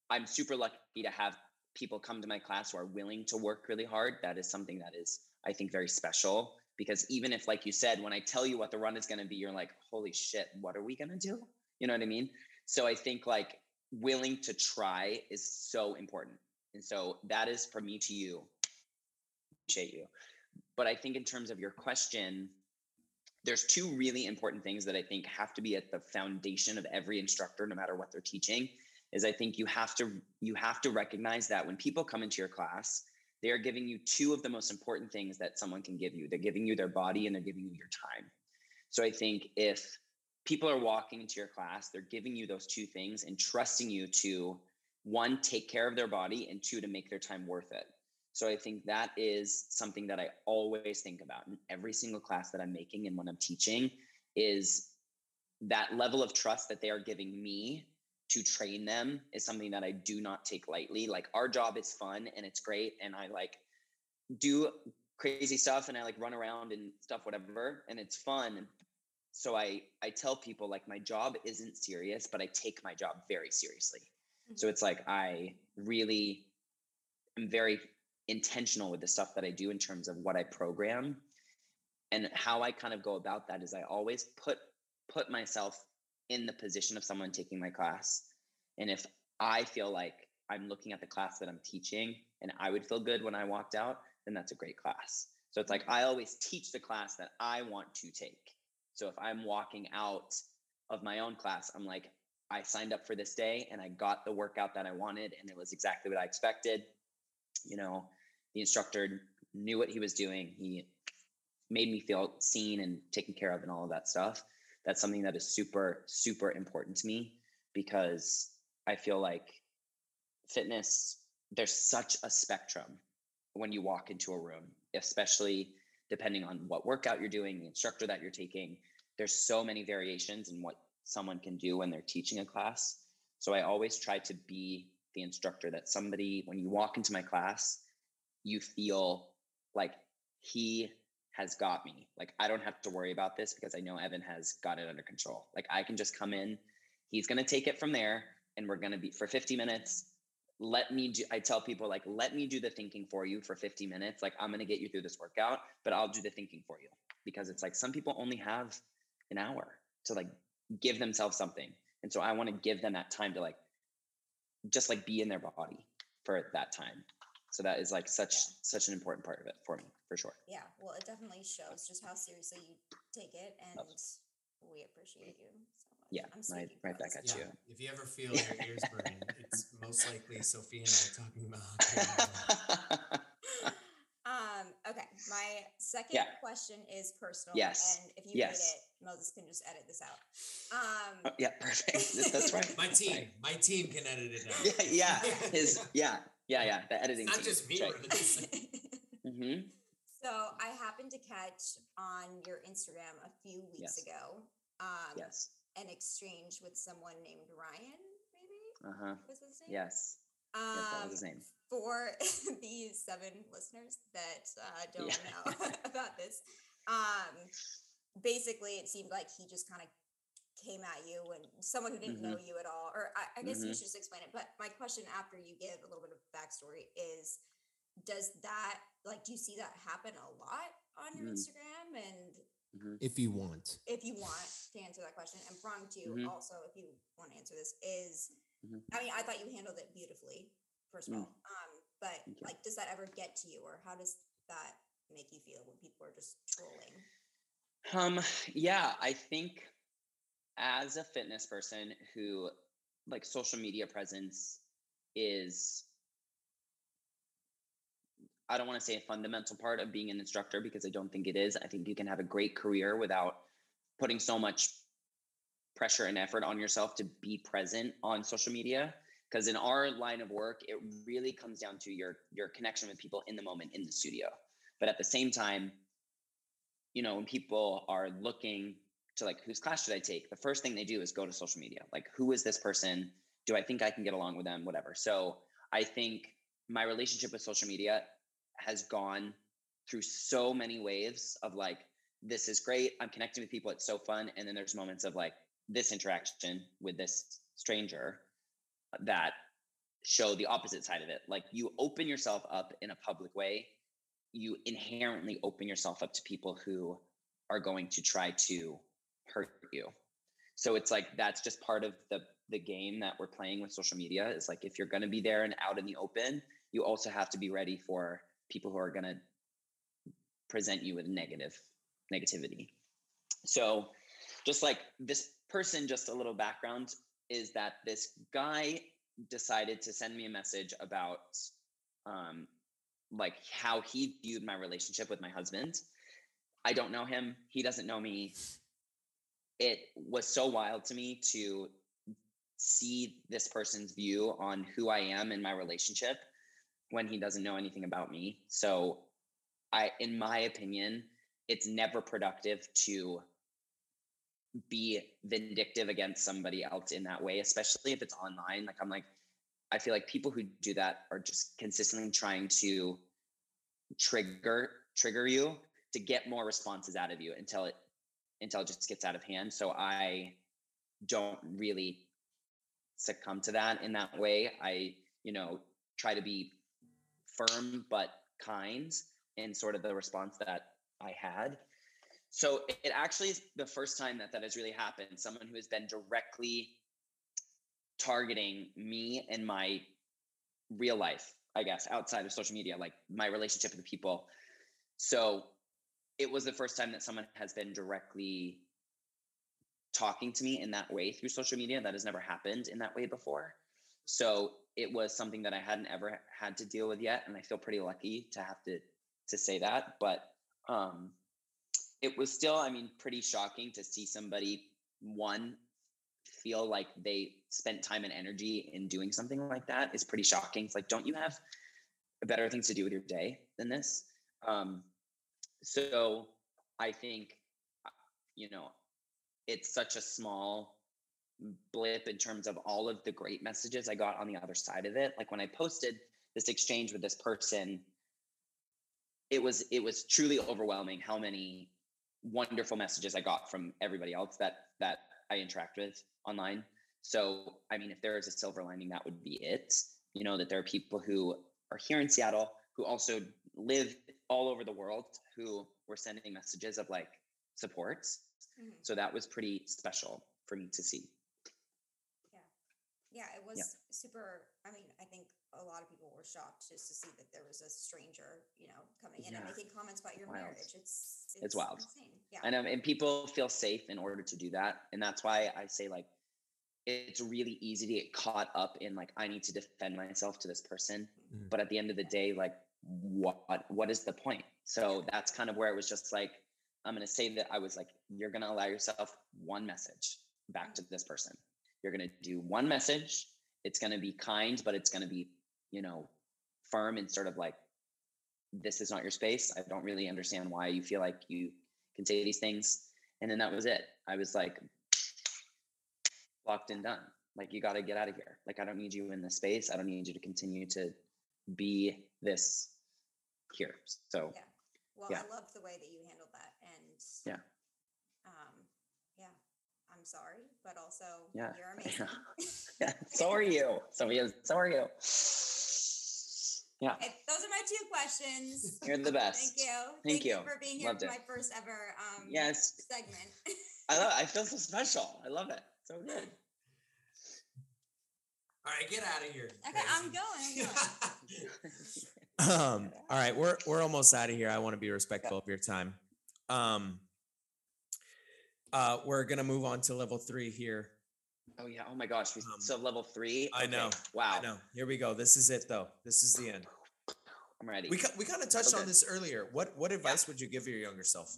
I'm super lucky to have people come to my class who are willing to work really hard. That is something that is, I think, very special because even if, like you said, when I tell you what the run is going to be, you're like, holy shit, what are we going to do? You know what I mean? So I think like willing to try is so important. And so that is for me to you. Appreciate you. But I think in terms of your question, there's two really important things that I think have to be at the foundation of every instructor, no matter what they're teaching. Is I think you have to you have to recognize that when people come into your class, they are giving you two of the most important things that someone can give you. They're giving you their body and they're giving you your time. So I think if people are walking into your class, they're giving you those two things and trusting you to one, take care of their body, and two, to make their time worth it. So I think that is something that I always think about in every single class that I'm making and when I'm teaching is that level of trust that they are giving me to train them is something that I do not take lightly. Like our job is fun and it's great and I like do crazy stuff and I like run around and stuff whatever and it's fun. So I I tell people like my job isn't serious, but I take my job very seriously. So mm-hmm. it's like I really am very intentional with the stuff that I do in terms of what I program. And how I kind of go about that is I always put put myself in the position of someone taking my class. And if I feel like I'm looking at the class that I'm teaching and I would feel good when I walked out, then that's a great class. So it's like I always teach the class that I want to take. So if I'm walking out of my own class, I'm like, I signed up for this day and I got the workout that I wanted and it was exactly what I expected. You know, the instructor knew what he was doing. He made me feel seen and taken care of and all of that stuff. That's something that is super, super important to me because I feel like fitness, there's such a spectrum when you walk into a room, especially depending on what workout you're doing, the instructor that you're taking. There's so many variations in what someone can do when they're teaching a class. So I always try to be the instructor that somebody, when you walk into my class, you feel like he has got me. Like I don't have to worry about this because I know Evan has got it under control. Like I can just come in, he's going to take it from there and we're going to be for 50 minutes. Let me do I tell people like let me do the thinking for you for 50 minutes. Like I'm going to get you through this workout, but I'll do the thinking for you because it's like some people only have an hour to like give themselves something. And so I want to give them that time to like just like be in their body for that time. So that is like such such an important part of it for me, for sure. Yeah, well, it definitely shows just how seriously you take it, and we appreciate you so Yeah, I'm right, right back at Yeah. you. If you ever feel your ears burning, it's most likely Sophie and I talking about. how Um, okay, my second Yeah. question is personal. Yes. And if you Yes. hate it, Moses can just edit this out. Um, Oh, yeah, perfect. That's right. My team, my team can edit it out. Yeah, yeah. His yeah, yeah, yeah. The editing. Not team. just me. Right. Rose. So I happened to catch on your Instagram a few weeks Yes. ago um, Yes. an exchange with someone named Ryan, maybe? Uh huh. Was his name? Yes. Um, Yes, that was his name. for the seven listeners that uh, don't Yeah. know about this, um, basically it seemed like he just kind of came at you and someone who didn't Mm-hmm. know you at all. Or I, I guess you Mhm. should just explain it. But my question after you give a little bit of backstory is, does that like do you see that happen a lot on your Mm. Instagram? And If you want. if you want to answer that question, and Prong too, Mhm. also if you want to answer this, is Mhm. I mean, I thought you handled it beautifully, first of Mm. all. Um, but Thank you. like, does that ever get to you, or how does that make you feel when people are just trolling? Um, yeah, I think as a fitness person who like social media presence is I don't want to say a fundamental part of being an instructor because I don't think it is. I think you can have a great career without putting so much pressure and effort on yourself to be present on social media because in our line of work it really comes down to your your connection with people in the moment in the studio. But at the same time, you know, when people are looking to like whose class should I take, the first thing they do is go to social media. Like, who is this person? Do I think I can get along with them? Whatever. So I think my relationship with social media has gone through so many waves of like, this is great. I'm connecting with people. It's so fun. And then there's moments of like this interaction with this stranger that show the opposite side of it. Like you open yourself up in a public way, you inherently open yourself up to people who are going to try to hurt you. So it's like that's just part of the the game that we're playing with social media is like if you're going to be there and out in the open, you also have to be ready for people who are going to present you with negative negativity. So just like this person just a little background is that this guy decided to send me a message about um like how he viewed my relationship with my husband. I don't know him, he doesn't know me. It was so wild to me to see this person's view on who I am in my relationship when he doesn't know anything about me. So I in my opinion, it's never productive to be vindictive against somebody else in that way, especially if it's online. Like I'm like I feel like people who do that are just consistently trying to trigger trigger you to get more responses out of you until it until it just gets out of hand. So I don't really succumb to that in that way. I, you know, try to be firm but kind in sort of the response that I had. So it actually is the first time that that has really happened. Someone who has been directly targeting me and my real life, I guess, outside of social media, like my relationship with the people. So it was the first time that someone has been directly talking to me in that way through social media. That has never happened in that way before. So it was something that I hadn't ever had to deal with yet. And I feel pretty lucky to have to to say that. But um it was still, I mean, pretty shocking to see somebody one feel like they spent time and energy in doing something like that is pretty shocking. It's like, don't you have better things to do with your day than this? Um, so I think, uh, you know, it's such a small blip in terms of all of the great messages I got on the other side of it. Like when I posted this exchange with this person, it was it was truly overwhelming how many wonderful messages I got from everybody else that that I interact with online. So, I mean, if there is a silver lining, that would be it. You know, that there are people who are here in Seattle who also live all over the world who were sending messages of like support. Mhm. So that was pretty special for me to see. Yeah, it was Yeah. super. I mean, I think a lot of people were shocked just to see that there was a stranger, you know, coming in and making comments about your Wild. marriage. It's It's wild. Insane. Yeah. I know, and people feel safe in order to do that, and that's why I say like it's really easy to get caught up in like I need to defend myself to this person, Mhm. but at the end of the day, like what what is the point? So that's kind of where it was just like I'm gonna say that I was like you're gonna allow yourself one message back to this person. You're gonna do one message. It's gonna be kind, but it's gonna be you know firm and sort of like this is not your space. I don't really understand why you feel like you can say these things. And then that was it. I was like, locked and done. Like, you got to get out of here. Like, I don't need you in this space. I don't need you to continue to be this here. So, Yeah. Well, Yeah. I love the way that you handled that, and Yeah. um, yeah, I'm sorry, but also Yeah. you're amazing. yeah, so are you. So, yeah, so are you. Yeah, Okay, those are my two questions. you're the best. Thank you. Thank you. for being here Loved for it. my first ever um, Yes. segment. I love it. I feel so special. I love it. So good. All right, get out of here. Okay, I'm going, um, all right, we're we're almost out of here. I want to be respectful of your time. Um, uh, we're gonna move on to level three here. Oh, yeah. Oh, my gosh. We Um, still level three. I know, Wow. I know. Here we go. This is it, though. This is the end. I'm ready. We we kind of touched on this earlier. What what advice would you give your younger self?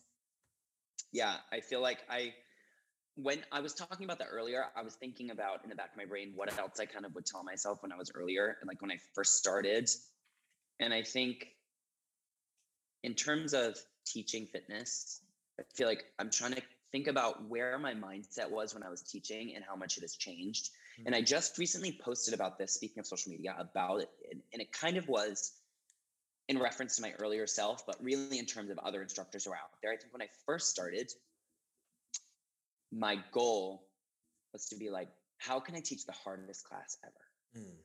yeah i feel like i when i was talking about that earlier i was thinking about in the back of my brain what else i kind of would tell myself when i was earlier and like when i first started and i think in terms of teaching fitness i feel like i'm trying to think about where my mindset was when i was teaching and how much it has changed and i just recently posted about this speaking of social media about it and, and it kind of was in reference to my earlier self, but really in terms of other instructors who are out there. I think when I first started, my goal was to be like, how can I teach the hardest class ever? Mm,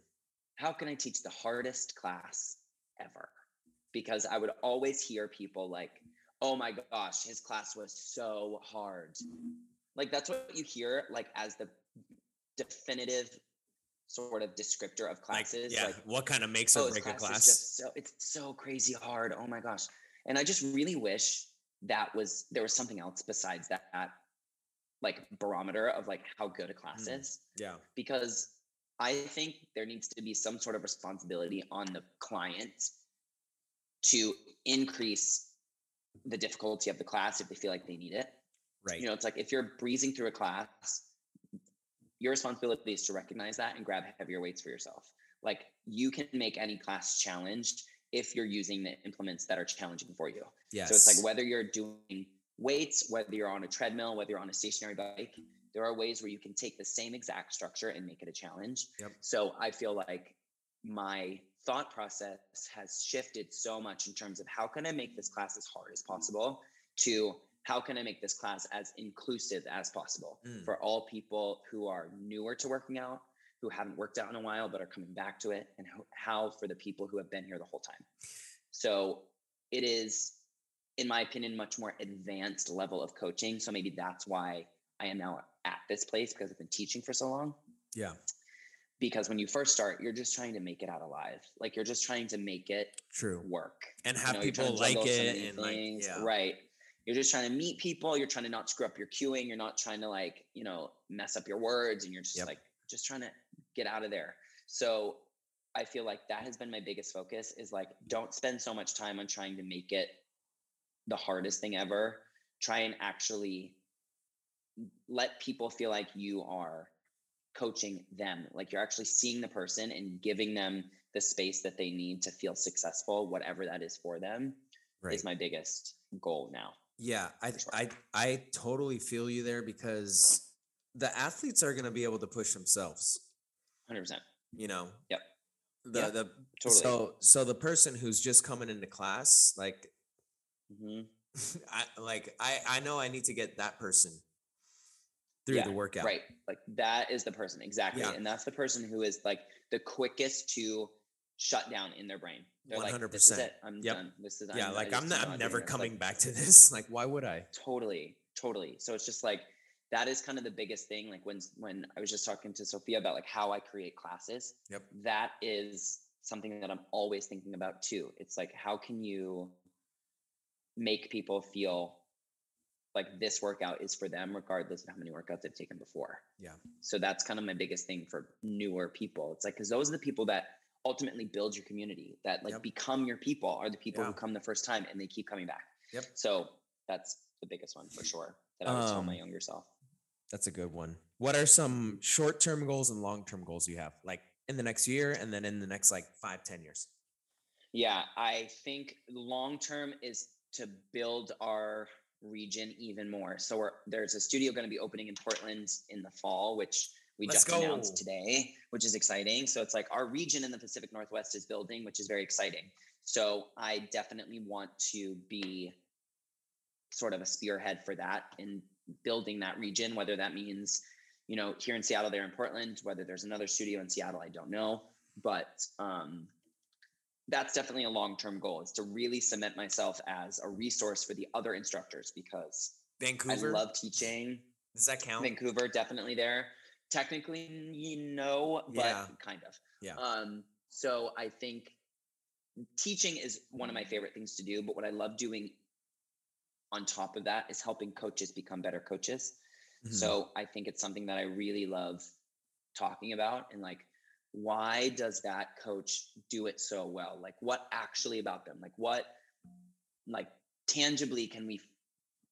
How can I teach the hardest class ever? Because I would always hear people like, oh my gosh, his class was so hard. Like that's what you hear like as the definitive sort of descriptor of Like, classes. yeah. like what kind of makes or oh, break a class just so it's so crazy hard. Oh my gosh. And I just really wish that was there was something else besides that, like barometer of like how good a class Mm. is. yeah. Because I think there needs to be some sort of responsibility on the client to increase the difficulty of the class if they feel like they need it. Right. You know, it's like if you're breezing through a class, your responsibility is to recognize that and grab heavier weights for yourself. Like you can make any class challenged if you're using the implements that are challenging for you. yes. So it's like whether you're doing weights, whether you're on a treadmill, whether you're on a stationary bike, there are ways where you can take the same exact structure and make it a challenge. Yep. So I feel like my thought process has shifted so much in terms of how can I make this class as hard as possible to how can I make this class as inclusive as possible Mm. for all people who are newer to working out, who haven't worked out in a while but are coming back to it, and how, how for the people who have been here the whole time. So it is, in my opinion, much more advanced level of coaching. So maybe that's why I am now at this place because I've been teaching for so long. yeah. Because when you first start, you're just trying to make it out alive. Like you're just trying to make it True. work And have you're trying people like so it and like yeah. right you're just trying to meet people you're trying to not screw up your cueing you're not trying to like you know mess up your words and you're just Yep. like just trying to get out of there so i feel like that has been my biggest focus is like don't spend so much time on trying to make it the hardest thing ever try and actually let people feel like you are coaching them like you're actually seeing the person and giving them the space that they need to feel successful whatever that is for them Right. is my biggest goal now Yeah, I sure. I I totally feel you there because the athletes are going to be able to push themselves. 100% You know. Yep. The Yeah, the totally. so so the person who's just coming into class, like hmm I like I I know I need to get that person through Yeah, the workout. right like that is the person exactly Yeah. and that's the person who is like the quickest to shut down in their brain they're like this is 100%. it i'm Yep. done this is Yeah, I like I'm not I'm never coming Like, back to this. Like why would I? totally totally so it's just like that is kind of the biggest thing like when when i was just talking to sophia about like how i create classes Yep. that is something that I'm always thinking about too. It's like, how can you make people feel like this workout is for them, regardless of how many workouts they've taken before? Yeah. So that's kind of my biggest thing for newer people. It's like, because those are the people that ultimately build your community, that like Yep. become your people, are the people who come the first time and they keep coming back. Yep. So that's the biggest one for sure that I would tell my Um, younger self. That's a good one. What are some short term goals and long term goals you have, like in the next year and then in the next like five, ten years? Yeah, I think long term is to build our region even more. So we're, there's a studio going to be opening in Portland in the fall, which we Let's just announced today, which is exciting. So it's like our region in the Pacific Northwest is building, which is very exciting. So I definitely want to be sort of a spearhead for that in building that region, whether that means, you know, here in Seattle, there in Portland, whether there's another studio in Seattle, I don't know. But um, that's definitely a long-term goal is to really cement myself as a resource for the other instructors because Vancouver. I love teaching. Does that count? Vancouver definitely there. Technically, you know, but Yeah. kind of. Yeah. Um, so I think teaching is one of my favorite things to do, but what I love doing on top of that is helping coaches become better coaches. Mhm. So I think it's something that I really love talking about and like why does that coach do it so well? Like what actually about them? Like what like tangibly can we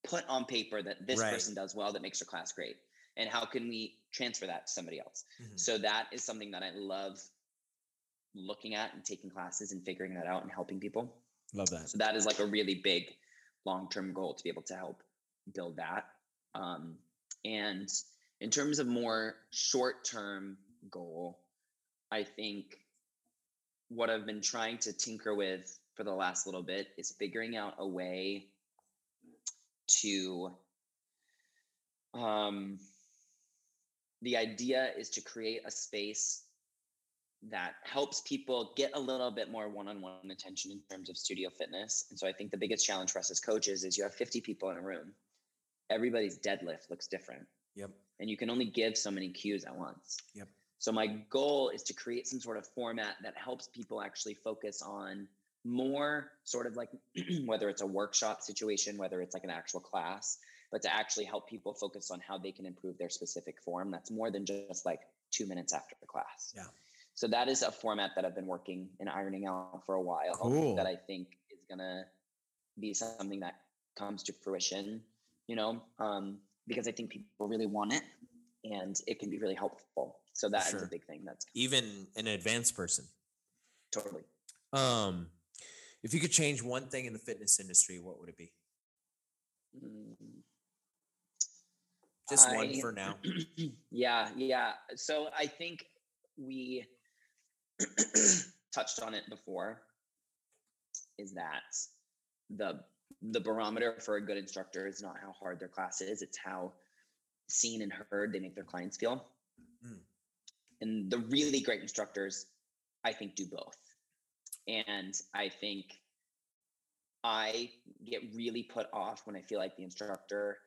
put on paper that this Right. person does well that makes their class great? And how can we transfer that to somebody else? Mhm. So that is something that I love looking at and taking classes and figuring that out and helping people. Love that. So that is like a really big long-term goal to be able to help build that. Um, and in terms of more short-term goal, I think what I've been trying to tinker with for the last little bit is figuring out a way to um the idea is to create a space that helps people get a little bit more one-on-one attention in terms of studio fitness. And so I think the biggest challenge for us as coaches is you have 50 people in a room. Everybody's deadlift looks different Yep. and you can only give so many cues at once. Yep. So my goal is to create some sort of format that helps people actually focus on more sort of like whether it's a workshop situation, whether it's like an actual class, but to actually help people focus on how they can improve their specific form. That's more than just like two minutes after the class. Yeah. So that is a format that I've been working and ironing out for a while Cool. that I think is gonna be something that comes to fruition, you know, um, because I think people really want it and it can be really helpful. So that is Sure. a big thing. That's Even an advanced person. totally. Um, if you could change one thing in the fitness industry, what would it be? Mm, Just one I- for now. yeah, yeah. So I think we touched on it before is that the the barometer for a good instructor is not how hard their class is, it's how seen and heard they make their clients feel. And the really great instructors, I think, do both. And I think I get really put off when I feel like the instructor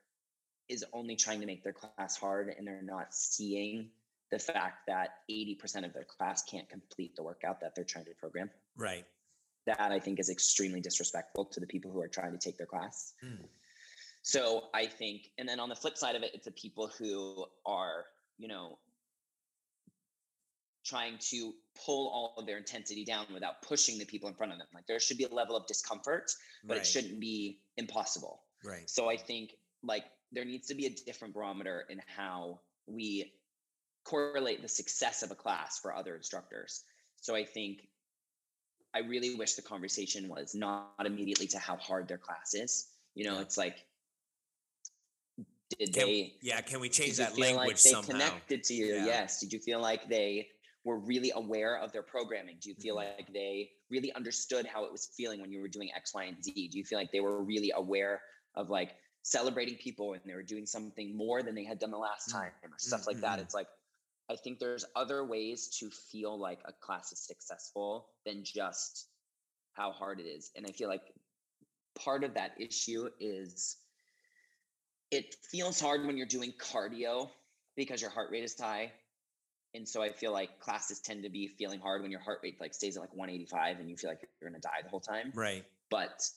is only trying to make their class hard and they're not seeing the fact that 80% of their class can't complete the workout that they're trying to program. Right. That I think is extremely disrespectful to the people who are trying to take their class. Mm. So I think, and then on the flip side of it, it's the people who are, you know, trying to pull all of their intensity down without pushing the people in front of them. Like there should be a level of discomfort, but right. it shouldn't be impossible. Right. So I think like there needs to be a different barometer in how we correlate the success of a class for other instructors. So I think I really wish the conversation was not immediately to how hard their class is. You know, Yeah. it's like did Can, they yeah. Can we change that language like they somehow? connected to you? Yeah. Yes. Did you feel like they were really aware of their programming? Do you feel Mhm. like they really understood how it was feeling when you were doing X, Y, and Z? Do you feel like they were really aware of like celebrating people and they were doing something more than they had done the last Mm. time or stuff like that? Mhm. It's like I think there's other ways to feel like a class is successful than just how hard it is. And I feel like part of that issue is it feels hard when you're doing cardio because your heart rate is high and so I feel like classes tend to be feeling hard when your heart rate like stays at like 185 and you feel like you're gonna die the whole time. Right. But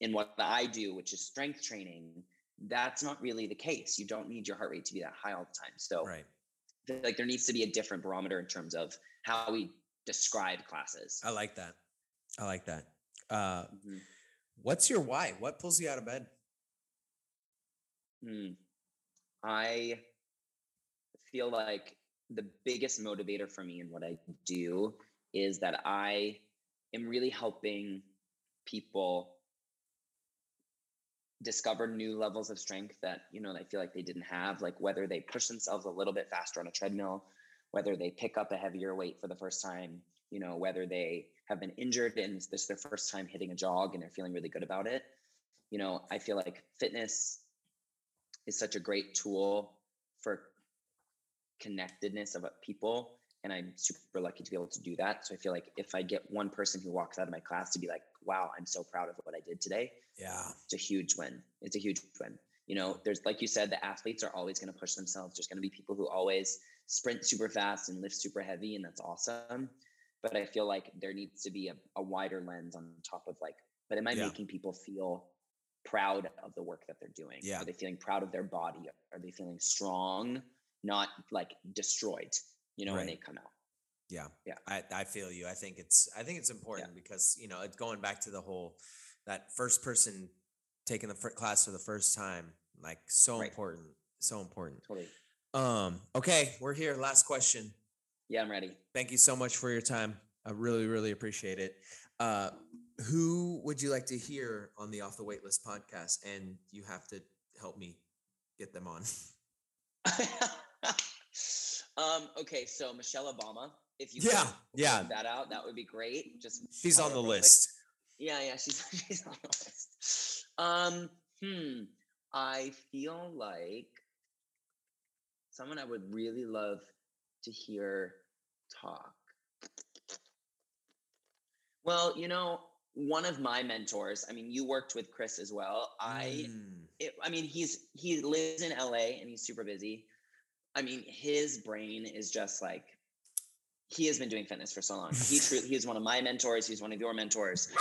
in what I do, which is strength training, that's not really the case. You don't need your heart rate to be that high all the time. So Right. Like there needs to be a different barometer in terms of how we describe classes. I like that. I like that. Uh, Mhm. what's your why? What pulls you out of bed? Hmm. I feel like the biggest motivator for me in what I do is that I am really helping people discover new levels of strength that you know they feel like they didn't have like whether they push themselves a little bit faster on a treadmill whether they pick up a heavier weight for the first time you know whether they have been injured and this is their first time hitting a jog and they're feeling really good about it. You know i feel like fitness is such a great tool for connectedness of uh, people and i'm super lucky to be able to do that. So i feel like if i get one person who walks out of my class to be like wow i'm so proud of what i did today Yeah. it's a huge win. It's a huge win. You know there's like you said the athletes are always going to push themselves. There's going to be people who always sprint super fast and lift super heavy and that's awesome. But i feel like there needs to be a, a wider lens on top of like but am i Yeah. making people feel proud of the work that they're doing? Yeah. are they feeling proud of their body? Are they feeling strong not like destroyed you know when they come out Yeah. Yeah. I, I feel you. I think it's I think it's important because, you know, it's going back to the whole that first person taking the class for the first time, like so Right. important. So important. totally Um, okay, we're here. Last question. yeah i'm ready Thank you so much for your time. I really, really appreciate it. Uh, who would you like to hear on the Off the Waitlist podcast? And you have to help me get them on. um okay so michelle obama if you Yeah, could yeah. that out that would be great just She's on the quick. list. Yeah, yeah, she's she's on the list. Um, hmm. I feel like someone I would really love to hear talk. Well, you know, one of my mentors. I mean, you worked with Chris as well. I, Mm, it, I mean, he's he lives in LA and he's super busy. I mean, his brain is just like he has been doing fitness for so long. He truly he is one of my mentors. He's one of your mentors.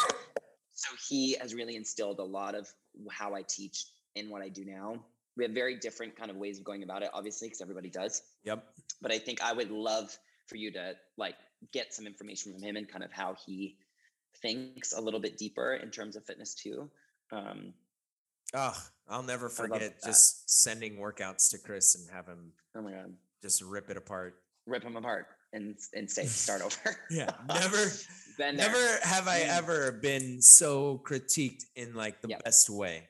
So he has really instilled a lot of how I teach in what I do now. We have very different kind of ways of going about it, obviously, because everybody does. yep. But I think I would love for you to like get some information from him and kind of how he thinks a little bit deeper in terms of fitness too. Um, Oh, I'll never forget just sending workouts to Chris and have him oh my god, just rip it apart. rip him apart and and say start over. Yeah, never, Been there. never have I ever been so critiqued in like the Yep. best way.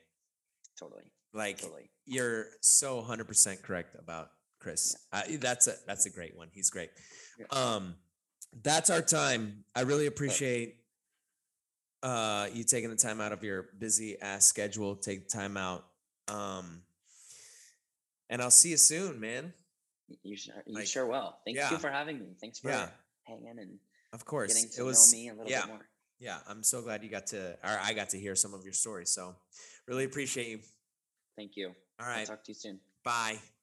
Totally, Like totally. you're so 100% correct about Chris. Uh, that's a that's a great one. He's great. Yeah. Um that's our time. I really appreciate uh you taking the time out of your busy ass schedule, take time out. Um and I'll see you soon, man. You sure, you Like, sure will. Thank yeah. you for having me. Thanks for Yeah. hanging and Of course. getting to it was know me a little yeah. bit more. Yeah, I'm so glad you got to or I got to hear some of your stories. So really appreciate you. Thank you. All right. I'll talk to you soon. Bye. Bye.